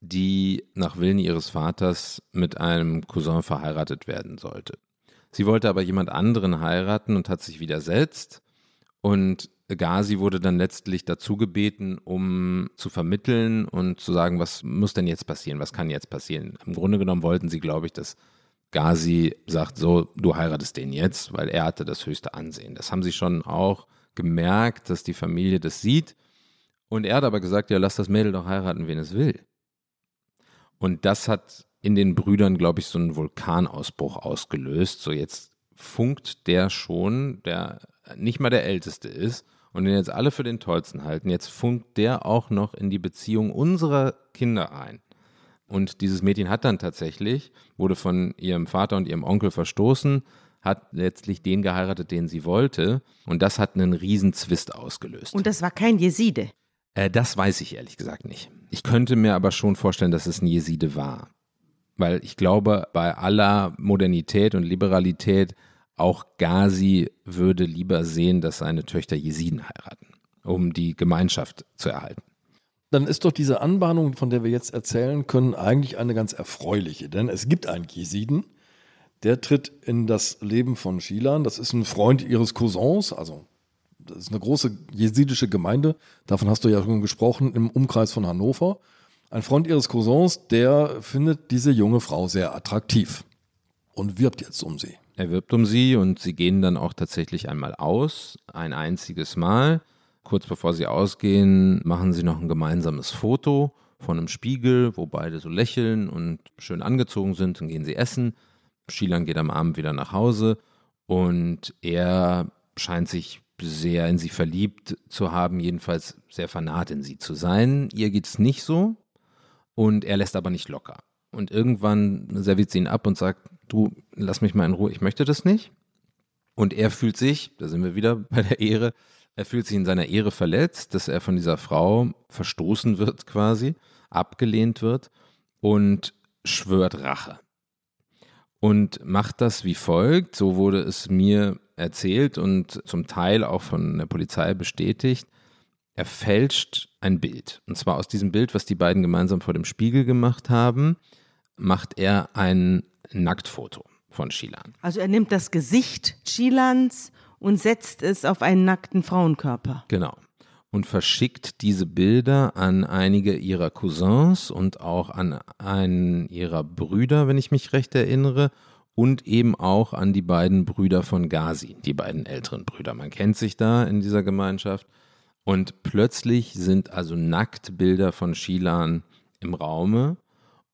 die nach Willen ihres Vaters mit einem Cousin verheiratet werden sollte. Sie wollte aber jemand anderen heiraten und hat sich widersetzt. Und Ghazi wurde dann letztlich dazu gebeten, um zu vermitteln und zu sagen, was muss denn jetzt passieren, was kann jetzt passieren. Im Grunde genommen wollten sie, glaube ich, dass Ghazi sagt, so, du heiratest den jetzt, weil er hatte das höchste Ansehen. Das haben sie schon auch gemerkt, dass die Familie das sieht. Und er hat aber gesagt, ja, lass das Mädel doch heiraten, wen es will. Und das hat in den Brüdern, glaube ich, so einen Vulkanausbruch ausgelöst. So jetzt funkt der schon, der nicht mal der Älteste ist und den jetzt alle für den Tollsten halten. Jetzt funkt der auch noch in die Beziehung unserer Kinder ein. Und dieses Mädchen hat dann tatsächlich, wurde von ihrem Vater und ihrem Onkel verstoßen, hat letztlich den geheiratet, den sie wollte. Und das hat einen riesen Zwist ausgelöst. Und das war kein Jeside. Äh, das weiß ich ehrlich gesagt nicht. Ich könnte mir aber schon vorstellen, dass es ein Jeside war. Weil ich glaube, bei aller Modernität und Liberalität, auch Ghazi würde lieber sehen, dass seine Töchter Jesiden heiraten, um die Gemeinschaft zu erhalten. Dann ist doch diese Anbahnung, von der wir jetzt erzählen können, eigentlich eine ganz erfreuliche. Denn es gibt einen Jesiden, der tritt in das Leben von Shilan. Das ist ein Freund ihres Cousins, also das ist eine große jesidische Gemeinde, davon hast du ja schon gesprochen, im Umkreis von Hannover. Ein Freund ihres Cousins, der findet diese junge Frau sehr attraktiv und wirbt jetzt um sie. Er wirbt um sie und sie gehen dann auch tatsächlich einmal aus, ein einziges Mal. Kurz bevor sie ausgehen, machen sie noch ein gemeinsames Foto von einem Spiegel, wo beide so lächeln und schön angezogen sind. Dann gehen sie essen. Shilan geht am Abend wieder nach Hause und er scheint sich sehr in sie verliebt zu haben, jedenfalls sehr fanat in sie zu sein. Ihr geht es nicht so und er lässt aber nicht locker. Und irgendwann serviert sie ihn ab und sagt, du, lass mich mal in Ruhe, ich möchte das nicht. Und er fühlt sich, da sind wir wieder bei der Ehre, er fühlt sich in seiner Ehre verletzt, dass er von dieser Frau verstoßen wird quasi, abgelehnt wird und schwört Rache. Und macht das wie folgt, so wurde es mir erzählt und zum Teil auch von der Polizei bestätigt. Er fälscht ein Bild. Und zwar aus diesem Bild, was die beiden gemeinsam vor dem Spiegel gemacht haben, macht er ein Nacktfoto von Shilan. Also er nimmt das Gesicht Shilans und setzt es auf einen nackten Frauenkörper. Genau. Und verschickt diese Bilder an einige ihrer Cousins und auch an einen ihrer Brüder, wenn ich mich recht erinnere, und eben auch an die beiden Brüder von Ghazi, die beiden älteren Brüder. Man kennt sich da in dieser Gemeinschaft. Und plötzlich sind also Nacktbilder von Shilan im Raume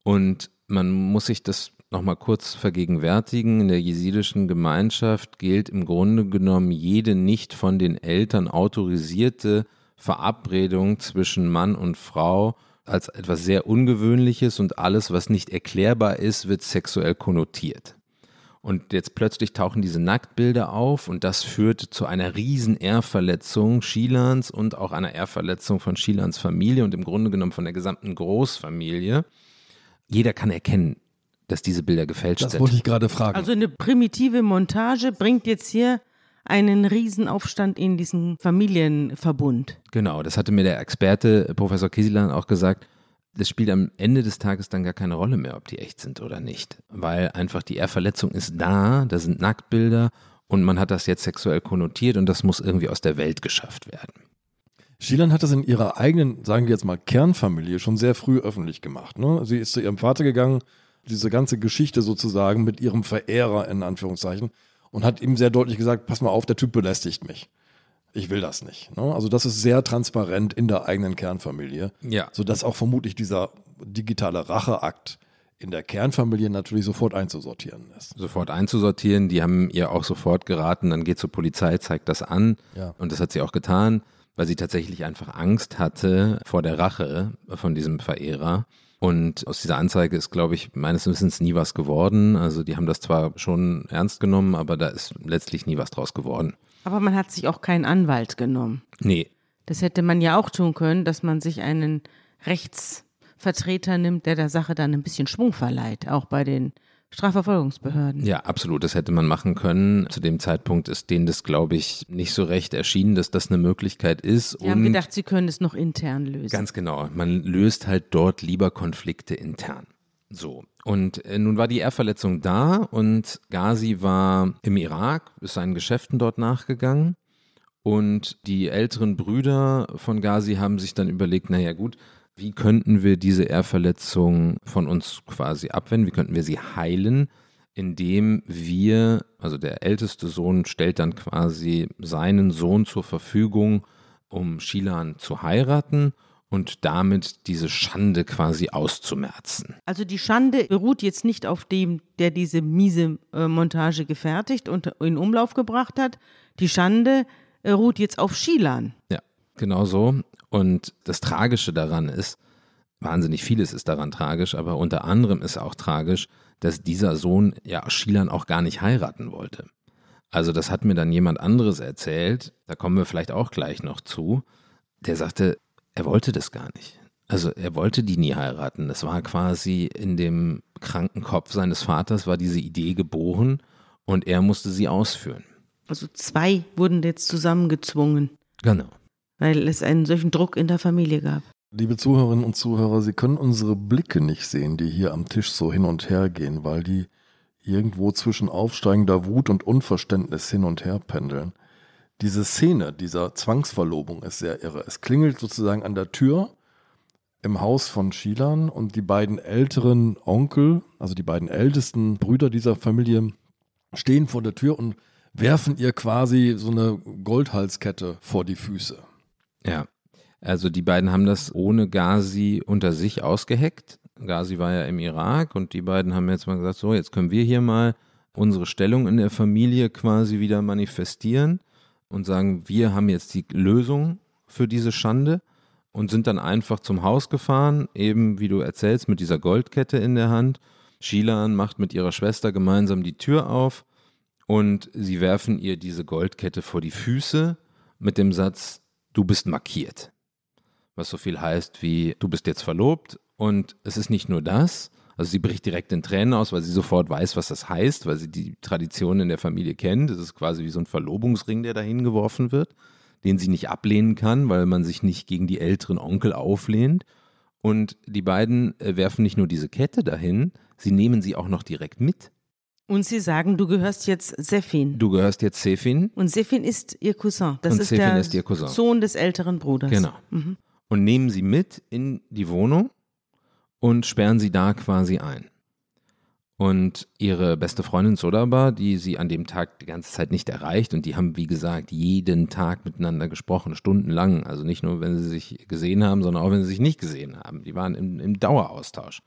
und man muss sich das nochmal kurz vergegenwärtigen. In der jesidischen Gemeinschaft gilt im Grunde genommen jede nicht von den Eltern autorisierte Verabredung zwischen Mann und Frau als etwas sehr Ungewöhnliches und alles, was nicht erklärbar ist, wird sexuell konnotiert. Und jetzt plötzlich tauchen diese Nacktbilder auf und das führt zu einer riesen Ehrverletzung Schilans und auch einer Ehrverletzung von Schilans Familie und im Grunde genommen von der gesamten Großfamilie. Jeder kann erkennen, dass diese Bilder gefälscht Das sind. wollte ich gerade fragen. Also eine primitive Montage bringt jetzt hier einen Riesenaufstand in diesen Familienverbund. Genau, das hatte mir der Experte Professor Kieselan auch gesagt. Das spielt am Ende des Tages dann gar keine Rolle mehr, ob die echt sind oder nicht. Weil einfach die Ehrverletzung ist da, da sind Nacktbilder und man hat das jetzt sexuell konnotiert und das muss irgendwie aus der Welt geschafft werden. Shilan hat das in ihrer eigenen, sagen wir jetzt mal, Kernfamilie schon sehr früh öffentlich gemacht. Ne? Sie ist zu ihrem Vater gegangen, diese ganze Geschichte sozusagen mit ihrem Verehrer in Anführungszeichen und hat ihm sehr deutlich gesagt, pass mal auf, der Typ belästigt mich. Ich will das nicht. Ne? Also das ist sehr transparent in der eigenen Kernfamilie, Ja. sodass auch vermutlich dieser digitale Racheakt in der Kernfamilie natürlich sofort einzusortieren ist. Sofort einzusortieren, die haben ihr auch sofort geraten, dann geht zur Polizei, zeigt das an Ja. und das hat sie auch getan, weil sie tatsächlich einfach Angst hatte vor der Rache von diesem Verehrer. Und aus dieser Anzeige ist, glaube ich, meines Wissens nie was geworden. Also die haben das zwar schon ernst genommen, aber da ist letztlich nie was draus geworden. Aber man hat sich auch keinen Anwalt genommen. Nee, Das hätte man ja auch tun können, dass man sich einen Rechtsvertreter nimmt, der der Sache dann ein bisschen Schwung verleiht, auch bei den Strafverfolgungsbehörden. Ja, absolut. Das hätte man machen können. Zu dem Zeitpunkt ist denen das, glaube ich, nicht so recht erschienen, dass das eine Möglichkeit ist. Sie haben gedacht, sie können es noch intern lösen. Ganz genau. Man löst halt dort lieber Konflikte intern. So. Und äh, nun war die Ehrverletzung da und Ghazi war im Irak, ist seinen Geschäften dort nachgegangen. Und die älteren Brüder von Ghazi haben sich dann überlegt, naja gut, wie könnten wir diese Ehrverletzung von uns quasi abwenden? Wie könnten wir sie heilen? Indem wir, also der älteste Sohn stellt dann quasi seinen Sohn zur Verfügung, um Shilan zu heiraten und damit diese Schande quasi auszumerzen. Also die Schande beruht jetzt nicht auf dem, der diese miese äh, Montage gefertigt und in Umlauf gebracht hat. Die Schande äh, ruht jetzt auf Shilan. Ja, genau so. Und das Tragische daran ist, wahnsinnig vieles ist daran tragisch, aber unter anderem ist auch tragisch, dass dieser Sohn ja Shilan auch gar nicht heiraten wollte. Also das hat mir dann jemand anderes erzählt, da kommen wir vielleicht auch gleich noch zu, der sagte, er wollte das gar nicht. Also er wollte die nie heiraten. Das war quasi in dem kranken Kopf seines Vaters war diese Idee geboren und er musste sie ausführen. Also zwei wurden jetzt zusammengezwungen. Genau. Weil es einen solchen Druck in der Familie gab. Liebe Zuhörerinnen und Zuhörer, Sie können unsere Blicke nicht sehen, die hier am Tisch so hin und her gehen, weil die irgendwo zwischen aufsteigender Wut und Unverständnis hin und her pendeln. Diese Szene dieser Zwangsverlobung ist sehr irre. Es klingelt sozusagen an der Tür im Haus von Shilan und die beiden älteren Onkel, also die beiden ältesten Brüder dieser Familie, stehen vor der Tür und werfen ihr quasi so eine Goldhalskette vor die Füße. Ja, also die beiden haben das ohne Ghazi unter sich ausgeheckt. Ghazi war ja im Irak und die beiden haben jetzt mal gesagt, so, jetzt können wir hier mal unsere Stellung in der Familie quasi wieder manifestieren und sagen, wir haben jetzt die Lösung für diese Schande und sind dann einfach zum Haus gefahren, eben wie du erzählst, mit dieser Goldkette in der Hand. Shilan macht mit ihrer Schwester gemeinsam die Tür auf und sie werfen ihr diese Goldkette vor die Füße mit dem Satz, du bist markiert. Was so viel heißt wie, du bist jetzt verlobt und es ist nicht nur das, also sie bricht direkt in Tränen aus, weil sie sofort weiß, was das heißt, weil sie die Tradition in der Familie kennt. Es ist quasi wie so ein Verlobungsring, der dahin geworfen wird, den sie nicht ablehnen kann, weil man sich nicht gegen die älteren Onkel auflehnt. Und die beiden äh, werfen nicht nur diese Kette dahin, sie nehmen sie auch noch direkt mit. Und sie sagen, du gehörst jetzt Sefin. Du gehörst jetzt Sefin. Und Sefin ist ihr Cousin. Das Und ist Sefin der ist ihr Cousin. Sohn des älteren Bruders. Genau. Mhm. Und nehmen sie mit in die Wohnung und sperren sie da quasi ein. Und ihre beste Freundin Sodaba, die sie an dem Tag die ganze Zeit nicht erreicht, und die haben, wie gesagt, jeden Tag miteinander gesprochen, stundenlang. Also nicht nur, wenn sie sich gesehen haben, sondern auch, wenn sie sich nicht gesehen haben. Die waren im, im Daueraustausch.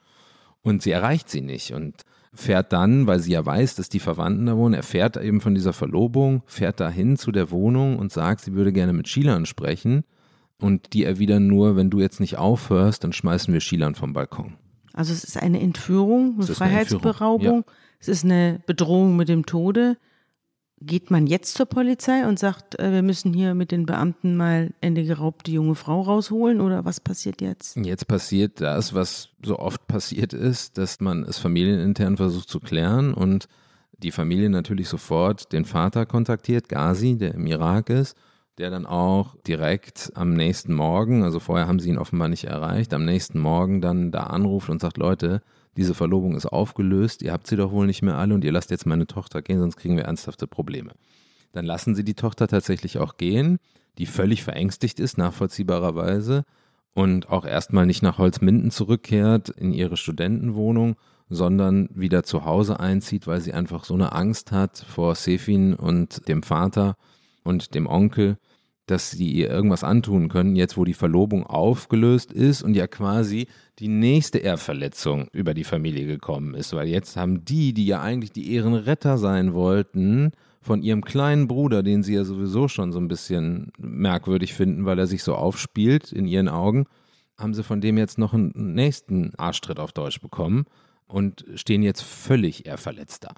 Und sie erreicht sie nicht und fährt dann, weil sie ja weiß, dass die Verwandten da wohnen, erfährt eben von dieser Verlobung, fährt dahin zu der Wohnung und sagt, sie würde gerne mit Shilan sprechen. Und die erwidern nur, wenn du jetzt nicht aufhörst, dann schmeißen wir Shilan vom Balkon. Also es ist eine Entführung, eine ist eine Freiheitsberaubung, Entführung, es ist eine Bedrohung mit dem Tode. Geht man jetzt zur Polizei und sagt, äh, wir müssen hier mit den Beamten mal eine geraubte junge Frau rausholen oder was passiert jetzt? Jetzt passiert das, was so oft passiert ist, dass man es familienintern versucht zu klären und die Familie natürlich sofort den Vater kontaktiert, Ghazi, der im Irak ist, der dann auch direkt am nächsten Morgen, also vorher haben sie ihn offenbar nicht erreicht, am nächsten Morgen dann da anruft und sagt, Leute, diese Verlobung ist aufgelöst, ihr habt sie doch wohl nicht mehr alle und ihr lasst jetzt meine Tochter gehen, sonst kriegen wir ernsthafte Probleme. Dann lassen sie die Tochter tatsächlich auch gehen, die völlig verängstigt ist, nachvollziehbarerweise, und auch erstmal nicht nach Holzminden zurückkehrt in ihre Studentenwohnung, sondern wieder zu Hause einzieht, weil sie einfach so eine Angst hat vor Sefin und dem Vater und dem Onkel, dass sie ihr irgendwas antun können, jetzt wo die Verlobung aufgelöst ist und ja quasi die nächste Ehrverletzung über die Familie gekommen ist, weil jetzt haben die, die ja eigentlich die Ehrenretter sein wollten, von ihrem kleinen Bruder, den sie ja sowieso schon so ein bisschen merkwürdig finden, weil er sich so aufspielt in ihren Augen, haben sie von dem jetzt noch einen nächsten Arschtritt auf Deutsch bekommen und stehen jetzt völlig ehrverletzt da.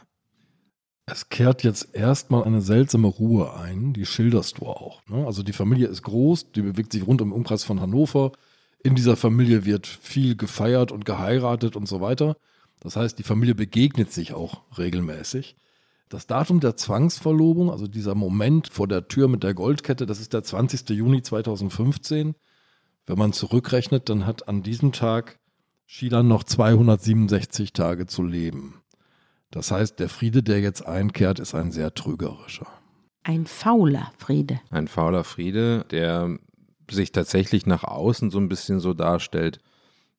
Es kehrt jetzt erstmal eine seltsame Ruhe ein, die schilderst du auch. Ne? Also die Familie ist groß, die bewegt sich rund im Umkreis von Hannover. In dieser Familie wird viel gefeiert und geheiratet und so weiter. Das heißt, die Familie begegnet sich auch regelmäßig. Das Datum der Zwangsverlobung, also dieser Moment vor der Tür mit der Goldkette, das ist der 20. Juni 2015. Wenn man zurückrechnet, dann hat an diesem Tag Schilan noch 267 Tage zu leben. Das heißt, der Friede, der jetzt einkehrt, ist ein sehr trügerischer. Ein fauler Friede. Ein fauler Friede, der sich tatsächlich nach außen so ein bisschen so darstellt,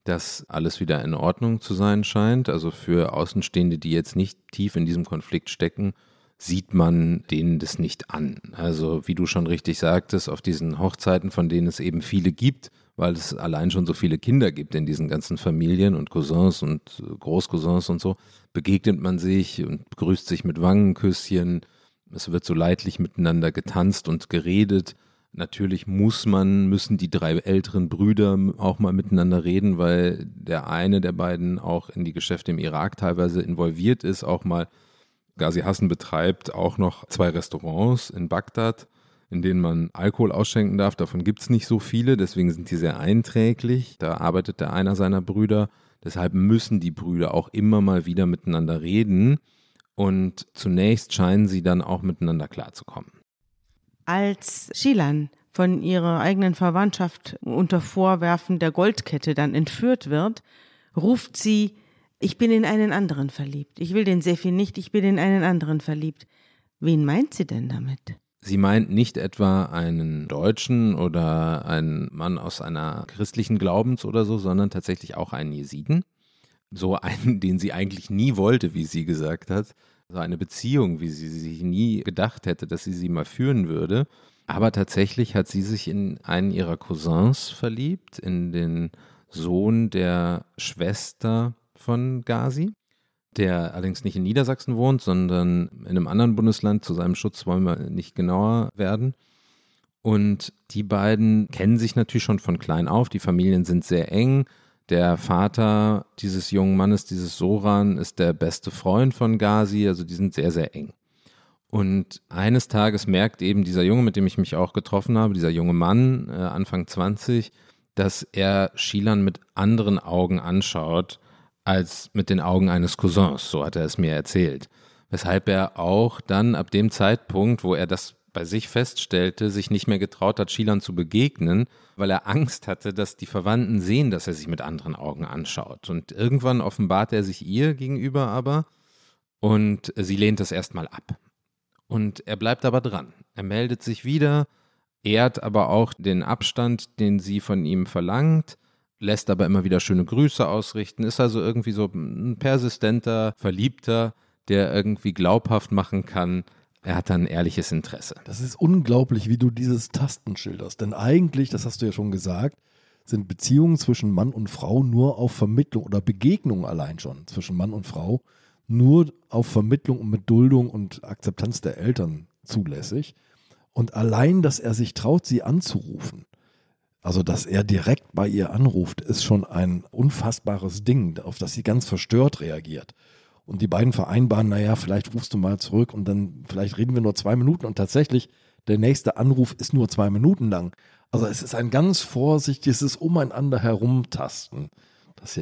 dass alles wieder in Ordnung zu sein scheint. Also für Außenstehende, die jetzt nicht tief in diesem Konflikt stecken, sieht man denen das nicht an. Also wie du schon richtig sagtest, auf diesen Hochzeiten, von denen es eben viele gibt, weil es allein schon so viele Kinder gibt in diesen ganzen Familien und Cousins und Großcousins und so, begegnet man sich und begrüßt sich mit Wangenküsschen. Es wird so leidlich miteinander getanzt und geredet. Natürlich muss man, müssen die drei älteren Brüder auch mal miteinander reden, weil der eine der beiden auch in die Geschäfte im Irak teilweise involviert ist, auch mal Ghazi Hassan betreibt auch noch zwei Restaurants in Bagdad, in denen man Alkohol ausschenken darf. Davon gibt es nicht so viele, deswegen sind die sehr einträglich. Da arbeitet der einer seiner Brüder. Deshalb müssen die Brüder auch immer mal wieder miteinander reden. Und zunächst scheinen sie dann auch miteinander klarzukommen. Als Shilan von ihrer eigenen Verwandtschaft unter Vorwerfen der Goldkette dann entführt wird, ruft sie, ich bin in einen anderen verliebt. Ich will den Sefi nicht, ich bin in einen anderen verliebt. Wen meint sie denn damit? Sie meint nicht etwa einen Deutschen oder einen Mann aus einer christlichen Glaubens oder so, sondern tatsächlich auch einen Jesiden. So einen, den sie eigentlich nie wollte, wie sie gesagt hat so eine Beziehung, wie sie sich nie gedacht hätte, dass sie sie mal führen würde. Aber tatsächlich hat sie sich in einen ihrer Cousins verliebt, in den Sohn der Schwester von Gazi, der allerdings nicht in Niedersachsen wohnt, sondern in einem anderen Bundesland. Zu seinem Schutz wollen wir nicht genauer werden. Und die beiden kennen sich natürlich schon von klein auf. Die Familien sind sehr eng. Der Vater dieses jungen Mannes, dieses Soran, ist der beste Freund von Gazi, also die sind sehr, sehr eng. Und eines Tages merkt eben dieser Junge, mit dem ich mich auch getroffen habe, dieser junge Mann, äh, Anfang 20, dass er Shilan mit anderen Augen anschaut als mit den Augen eines Cousins, so hat er es mir erzählt. Weshalb er auch dann ab dem Zeitpunkt, wo er das bei sich feststellte, sich nicht mehr getraut hat, Shilan zu begegnen, weil er Angst hatte, dass die Verwandten sehen, dass er sich mit anderen Augen anschaut. Und irgendwann offenbart er sich ihr gegenüber aber und sie lehnt das erstmal ab. Und er bleibt aber dran. Er meldet sich wieder, ehrt aber auch den Abstand, den sie von ihm verlangt, lässt aber immer wieder schöne Grüße ausrichten, ist also irgendwie so ein persistenter Verliebter, der irgendwie glaubhaft machen kann, er hat ein ehrliches Interesse. Das ist unglaublich, wie du dieses Tasten schilderst. Denn eigentlich, das hast du ja schon gesagt, sind Beziehungen zwischen Mann und Frau nur auf Vermittlung oder Begegnungen allein schon zwischen Mann und Frau nur auf Vermittlung und mit Duldung und Akzeptanz der Eltern zulässig. Und allein, dass er sich traut, sie anzurufen, also dass er direkt bei ihr anruft, ist schon ein unfassbares Ding, auf das sie ganz verstört reagiert. Und die beiden vereinbaren, naja, vielleicht rufst du mal zurück und dann vielleicht reden wir nur zwei Minuten und tatsächlich, der nächste Anruf ist nur zwei Minuten lang. Also es ist ein ganz vorsichtiges Umeinander herumtasten.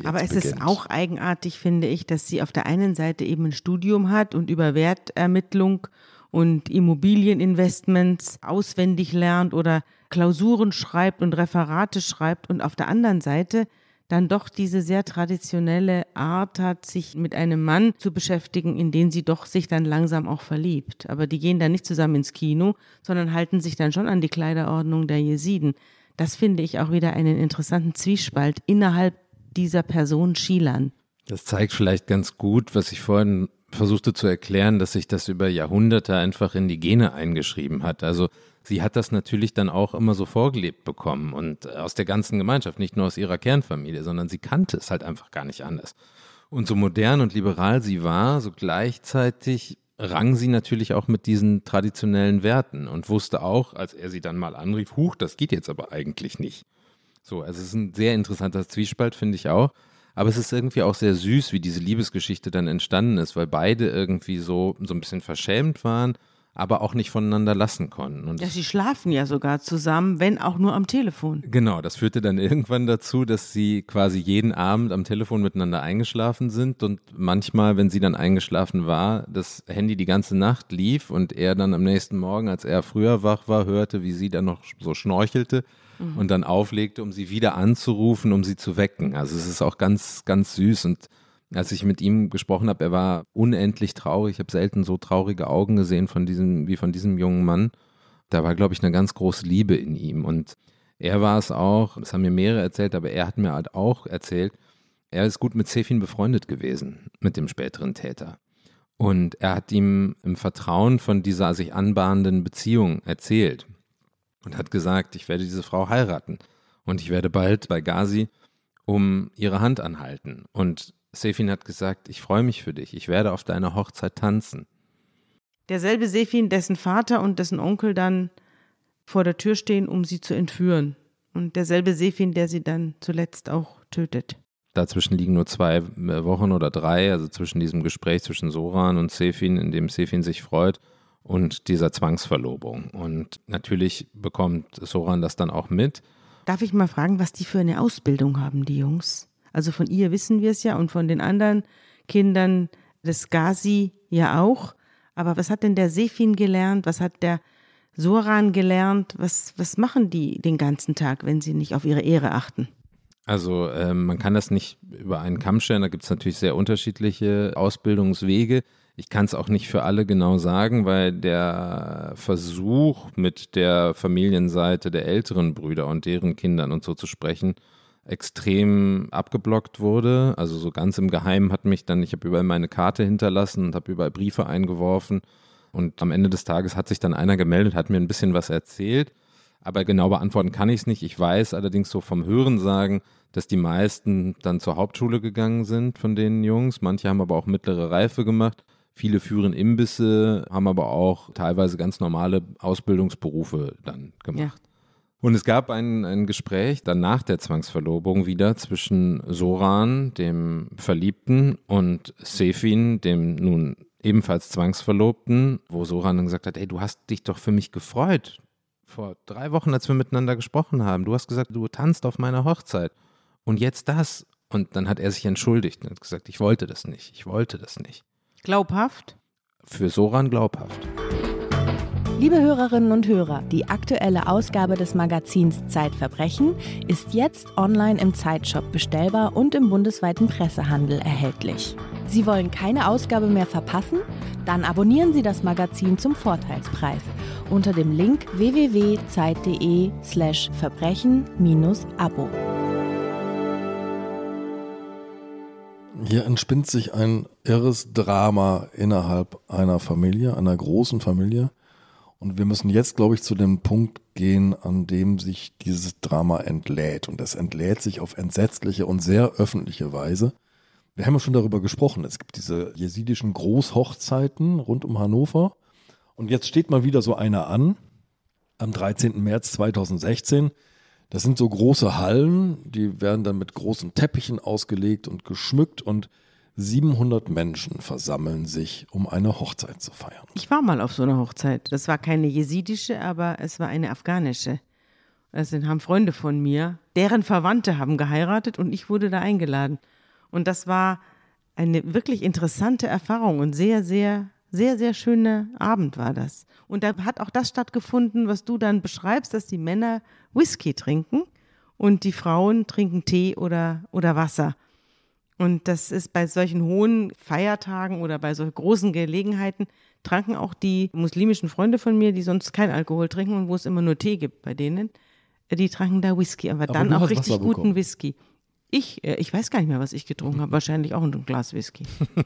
Aber es beginnt. ist auch eigenartig, finde ich, dass sie auf der einen Seite eben ein Studium hat und über Wertermittlung und Immobilieninvestments auswendig lernt oder Klausuren schreibt und Referate schreibt und auf der anderen Seite dann doch diese sehr traditionelle Art hat, sich mit einem Mann zu beschäftigen, in den sie doch sich dann langsam auch verliebt. Aber die gehen dann nicht zusammen ins Kino, sondern halten sich dann schon an die Kleiderordnung der Jesiden. Das finde ich auch wieder einen interessanten Zwiespalt innerhalb dieser Person Schilan. Das zeigt vielleicht ganz gut, was ich vorhin versuchte zu erklären, dass sich das über Jahrhunderte einfach in die Gene eingeschrieben hat. Also sie hat das natürlich dann auch immer so vorgelebt bekommen und aus der ganzen Gemeinschaft, nicht nur aus ihrer Kernfamilie, sondern sie kannte es halt einfach gar nicht anders. Und so modern und liberal sie war, so gleichzeitig rang sie natürlich auch mit diesen traditionellen Werten und wusste auch, als er sie dann mal anrief, huch, das geht jetzt aber eigentlich nicht. So, also es ist ein sehr interessanter Zwiespalt, finde ich auch. Aber es ist irgendwie auch sehr süß, wie diese Liebesgeschichte dann entstanden ist, weil beide irgendwie so, so ein bisschen verschämt waren aber auch nicht voneinander lassen konnten. Und ja, sie schlafen ja sogar zusammen, wenn auch nur am Telefon. Genau, das führte dann irgendwann dazu, dass sie quasi jeden Abend am Telefon miteinander eingeschlafen sind und manchmal, wenn sie dann eingeschlafen war, das Handy die ganze Nacht lief und er dann am nächsten Morgen, als er früher wach war, hörte, wie sie dann noch so schnorchelte mhm. und dann auflegte, um sie wieder anzurufen, um sie zu wecken. Also es ist auch ganz, ganz süß und als ich mit ihm gesprochen habe, er war unendlich traurig. Ich habe selten so traurige Augen gesehen von diesem, wie von diesem jungen Mann. Da war, glaube ich, eine ganz große Liebe in ihm. Und er war es auch, das haben mir mehrere erzählt, aber er hat mir halt auch erzählt, er ist gut mit Sefin befreundet gewesen, mit dem späteren Täter. Und er hat ihm im Vertrauen von dieser sich anbahnenden Beziehung erzählt und hat gesagt, ich werde diese Frau heiraten und ich werde bald bei Gazi um ihre Hand anhalten. Und Sefin hat gesagt, ich freue mich für dich, ich werde auf deiner Hochzeit tanzen. Derselbe Sefin, dessen Vater und dessen Onkel dann vor der Tür stehen, um sie zu entführen. Und derselbe Sefin, der sie dann zuletzt auch tötet. Dazwischen liegen nur zwei äh, Wochen oder drei, also zwischen diesem Gespräch zwischen Soran und Sefin, in dem Sefin sich freut, und dieser Zwangsverlobung. Und natürlich bekommt Soran das dann auch mit. Darf ich mal fragen, was die für eine Ausbildung haben, die Jungs? Also von ihr wissen wir es ja und von den anderen Kindern des Gazi ja auch. Aber was hat denn der Sefin gelernt? Was hat der Soran gelernt? Was, was machen die den ganzen Tag, wenn sie nicht auf ihre Ehre achten? Also ähm, man kann das nicht über einen Kamm stellen, da gibt es natürlich sehr unterschiedliche Ausbildungswege. Ich kann es auch nicht für alle genau sagen, weil der Versuch mit der Familienseite der älteren Brüder und deren Kindern und so zu sprechen, extrem abgeblockt wurde. Also so ganz im Geheimen hat mich dann, ich habe überall meine Karte hinterlassen und habe überall Briefe eingeworfen. Und am Ende des Tages hat sich dann einer gemeldet, hat mir ein bisschen was erzählt. Aber genau beantworten kann ich es nicht. Ich weiß allerdings so vom Hören sagen, dass die meisten dann zur Hauptschule gegangen sind von den Jungs. Manche haben aber auch mittlere Reife gemacht. Viele führen Imbisse, haben aber auch teilweise ganz normale Ausbildungsberufe dann gemacht. Ja. Und es gab ein, ein Gespräch dann nach der Zwangsverlobung wieder zwischen Soran, dem Verliebten, und Sefin, dem nun ebenfalls Zwangsverlobten, wo Soran dann gesagt hat, ey, du hast dich doch für mich gefreut. Vor drei Wochen, als wir miteinander gesprochen haben. Du hast gesagt, du tanzt auf meiner Hochzeit. Und jetzt das. Und dann hat er sich entschuldigt und hat gesagt, ich wollte das nicht. Ich wollte das nicht. Glaubhaft? Für Soran glaubhaft. Liebe Hörerinnen und Hörer, die aktuelle Ausgabe des Magazins Zeitverbrechen ist jetzt online im Zeitshop bestellbar und im bundesweiten Pressehandel erhältlich. Sie wollen keine Ausgabe mehr verpassen? Dann abonnieren Sie das Magazin zum Vorteilspreis unter dem Link www.zeit.de/slash verbrechen-abo. Hier entspinnt sich ein irres Drama innerhalb einer Familie, einer großen Familie. Und wir müssen jetzt, glaube ich, zu dem Punkt gehen, an dem sich dieses Drama entlädt. Und es entlädt sich auf entsetzliche und sehr öffentliche Weise. Wir haben ja schon darüber gesprochen. Es gibt diese jesidischen Großhochzeiten rund um Hannover. Und jetzt steht mal wieder so einer an, am 13. März 2016. Das sind so große Hallen, die werden dann mit großen Teppichen ausgelegt und geschmückt und 700 Menschen versammeln sich, um eine Hochzeit zu feiern. Ich war mal auf so einer Hochzeit. Das war keine jesidische, aber es war eine afghanische. Das sind, haben Freunde von mir, deren Verwandte haben geheiratet und ich wurde da eingeladen. Und das war eine wirklich interessante Erfahrung und sehr, sehr, sehr, sehr schöner Abend war das. Und da hat auch das stattgefunden, was du dann beschreibst, dass die Männer Whisky trinken und die Frauen trinken Tee oder, oder Wasser. Und das ist bei solchen hohen Feiertagen oder bei solchen großen Gelegenheiten, tranken auch die muslimischen Freunde von mir, die sonst kein Alkohol trinken und wo es immer nur Tee gibt bei denen, die tranken da Whisky, aber, aber dann auch richtig guten Whisky. Ich, äh, ich weiß gar nicht mehr, was ich getrunken habe, wahrscheinlich auch ein Glas Whisky.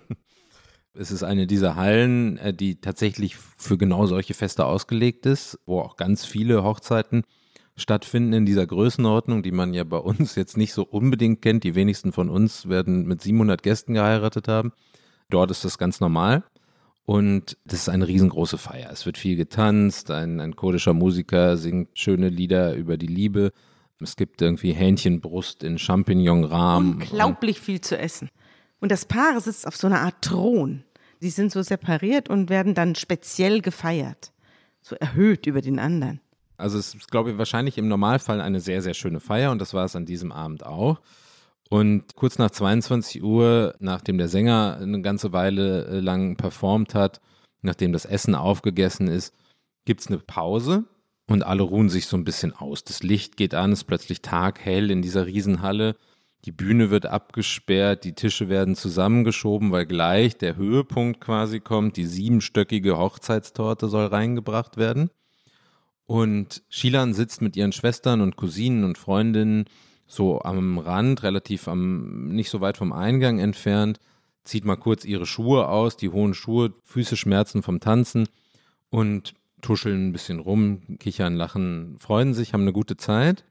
Es ist eine dieser Hallen, äh, die tatsächlich für genau solche Feste ausgelegt ist, wo auch ganz viele Hochzeiten stattfinden in dieser Größenordnung, die man ja bei uns jetzt nicht so unbedingt kennt. Die wenigsten von uns werden mit 700 Gästen geheiratet haben. Dort ist das ganz normal. Und das ist eine riesengroße Feier. Es wird viel getanzt, ein, ein kurdischer Musiker singt schöne Lieder über die Liebe. Es gibt irgendwie Hähnchenbrust in Champignonrahmen. Unglaublich viel zu essen. Und das Paar sitzt auf so einer Art Thron. Die sind so separiert und werden dann speziell gefeiert. So erhöht über den anderen. Also es ist, glaube ich, wahrscheinlich im Normalfall eine sehr, sehr schöne Feier und das war es an diesem Abend auch. Und kurz nach 22 Uhr, nachdem der Sänger eine ganze Weile äh, lang performt hat, nachdem das Essen aufgegessen ist, gibt es eine Pause und alle ruhen sich so ein bisschen aus. Das Licht geht an, es ist plötzlich taghell in dieser Riesenhalle. Die Bühne wird abgesperrt, die Tische werden zusammengeschoben, weil gleich der Höhepunkt quasi kommt. Die siebenstöckige Hochzeitstorte soll reingebracht werden. Und Shilan sitzt mit ihren Schwestern und Cousinen und Freundinnen so am Rand, relativ am, nicht so weit vom Eingang entfernt, zieht mal kurz ihre Schuhe aus, die hohen Schuhe, Füße schmerzen vom Tanzen und tuscheln ein bisschen rum, kichern, lachen, freuen sich, haben eine gute Zeit.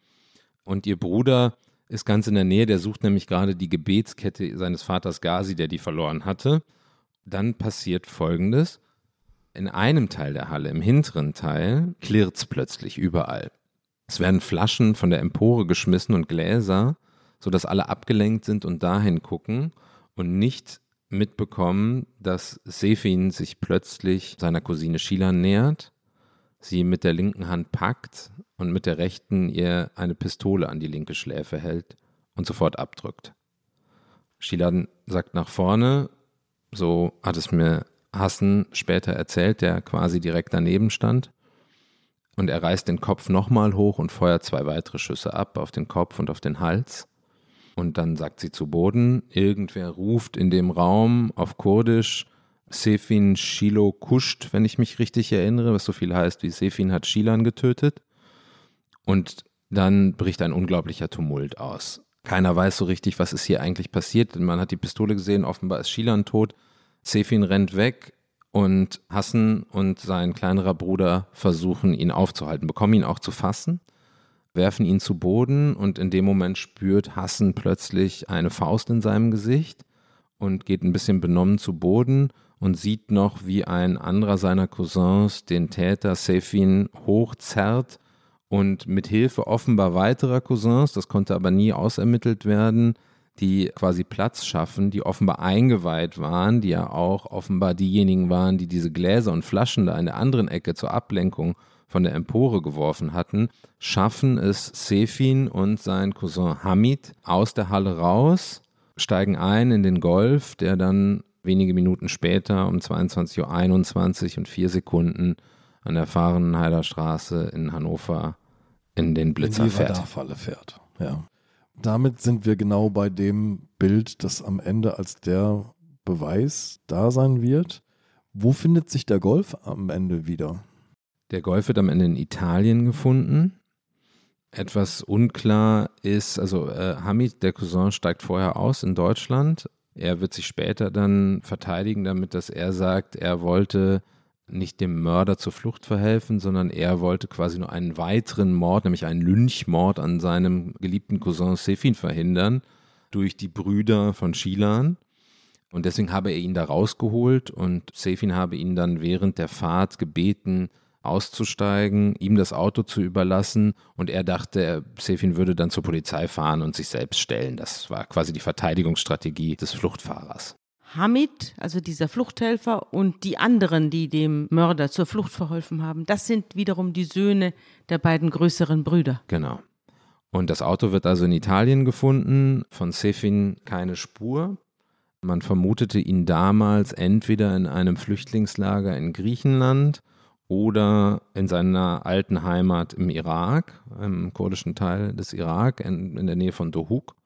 Und ihr Bruder ist ganz in der Nähe, der sucht nämlich gerade die Gebetskette seines Vaters Gazi, der die verloren hatte. Dann passiert Folgendes. In einem Teil der Halle, im hinteren Teil, klirrt es plötzlich überall. Es werden Flaschen von der Empore geschmissen und Gläser, sodass alle abgelenkt sind und dahin gucken und nicht mitbekommen, dass Sefin sich plötzlich seiner Cousine Sheila nähert, sie mit der linken Hand packt und mit der rechten ihr eine Pistole an die linke Schläfe hält und sofort abdrückt. Sheila sagt nach vorne, so hat es mir Hassan später erzählt, der quasi direkt daneben stand. Und er reißt den Kopf nochmal hoch und feuert zwei weitere Schüsse ab auf den Kopf und auf den Hals. Und dann sagt sie zu Boden, irgendwer ruft in dem Raum auf Kurdisch Sefin Shilo Kusht, wenn ich mich richtig erinnere, was so viel heißt wie Sefin hat Shilan getötet. Und dann bricht ein unglaublicher Tumult aus. Keiner weiß so richtig, was ist hier eigentlich passiert, denn man hat die Pistole gesehen, offenbar ist Shilan tot. Sefin rennt weg und Hassan und sein kleinerer Bruder versuchen ihn aufzuhalten, bekommen ihn auch zu fassen werfen ihn zu Boden und in dem Moment spürt Hassan plötzlich eine Faust in seinem Gesicht und geht ein bisschen benommen zu Boden und sieht noch, wie ein anderer seiner Cousins den Täter Sefin hochzerrt und mit Hilfe offenbar weiterer Cousins, das konnte aber nie ausermittelt werden, die quasi Platz schaffen, die offenbar eingeweiht waren, die ja auch offenbar diejenigen waren, die diese Gläser und Flaschen da in der anderen Ecke zur Ablenkung von der Empore geworfen hatten, schaffen es Sefin und sein Cousin Hamid aus der Halle raus, steigen ein in den Golf, der dann wenige Minuten später um 22.21 Uhr und vier Sekunden an der Fahrenheider Straße in Hannover in den Blitzer in die fährt. Fährt. Ja. Damit sind wir genau bei dem Bild, das am Ende als der Beweis da sein wird. Wo findet sich der Golf am Ende wieder? Der Golf wird am Ende in Italien gefunden. Etwas unklar ist, also äh, Hamid, der Cousin, steigt vorher aus in Deutschland. Er wird sich später dann verteidigen damit, dass er sagt, er wollte nicht dem Mörder zur Flucht verhelfen, sondern er wollte quasi nur einen weiteren Mord, nämlich einen Lynchmord an seinem geliebten Cousin Sefin verhindern durch die Brüder von Shilan. Und deswegen habe er ihn da rausgeholt und Sefin habe ihn dann während der Fahrt gebeten, auszusteigen, ihm das Auto zu überlassen und er dachte, Sefin würde dann zur Polizei fahren und sich selbst stellen. Das war quasi die Verteidigungsstrategie des Fluchtfahrers. Hamid, also dieser Fluchthelfer und die anderen, die dem Mörder zur Flucht verholfen haben, das sind wiederum die Söhne der beiden größeren Brüder. Genau. Und das Auto wird also in Italien gefunden, von Sefin keine Spur. Man vermutete ihn damals entweder in einem Flüchtlingslager in Griechenland oder in seiner alten Heimat im Irak, im kurdischen Teil des Irak, in, in der Nähe von Dohuk.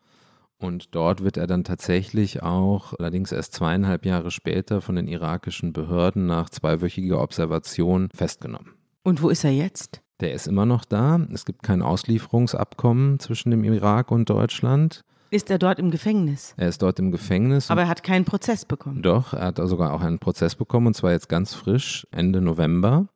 Und dort wird er dann tatsächlich auch, allerdings erst zweieinhalb Jahre später, von den irakischen Behörden nach zweiwöchiger Observation festgenommen. Und wo ist er jetzt? Der ist immer noch da. Es gibt kein Auslieferungsabkommen zwischen dem Irak und Deutschland. Ist er dort im Gefängnis? Er ist dort im Gefängnis. Aber er hat keinen Prozess bekommen. Doch, er hat sogar auch einen Prozess bekommen und zwar jetzt ganz frisch, Ende November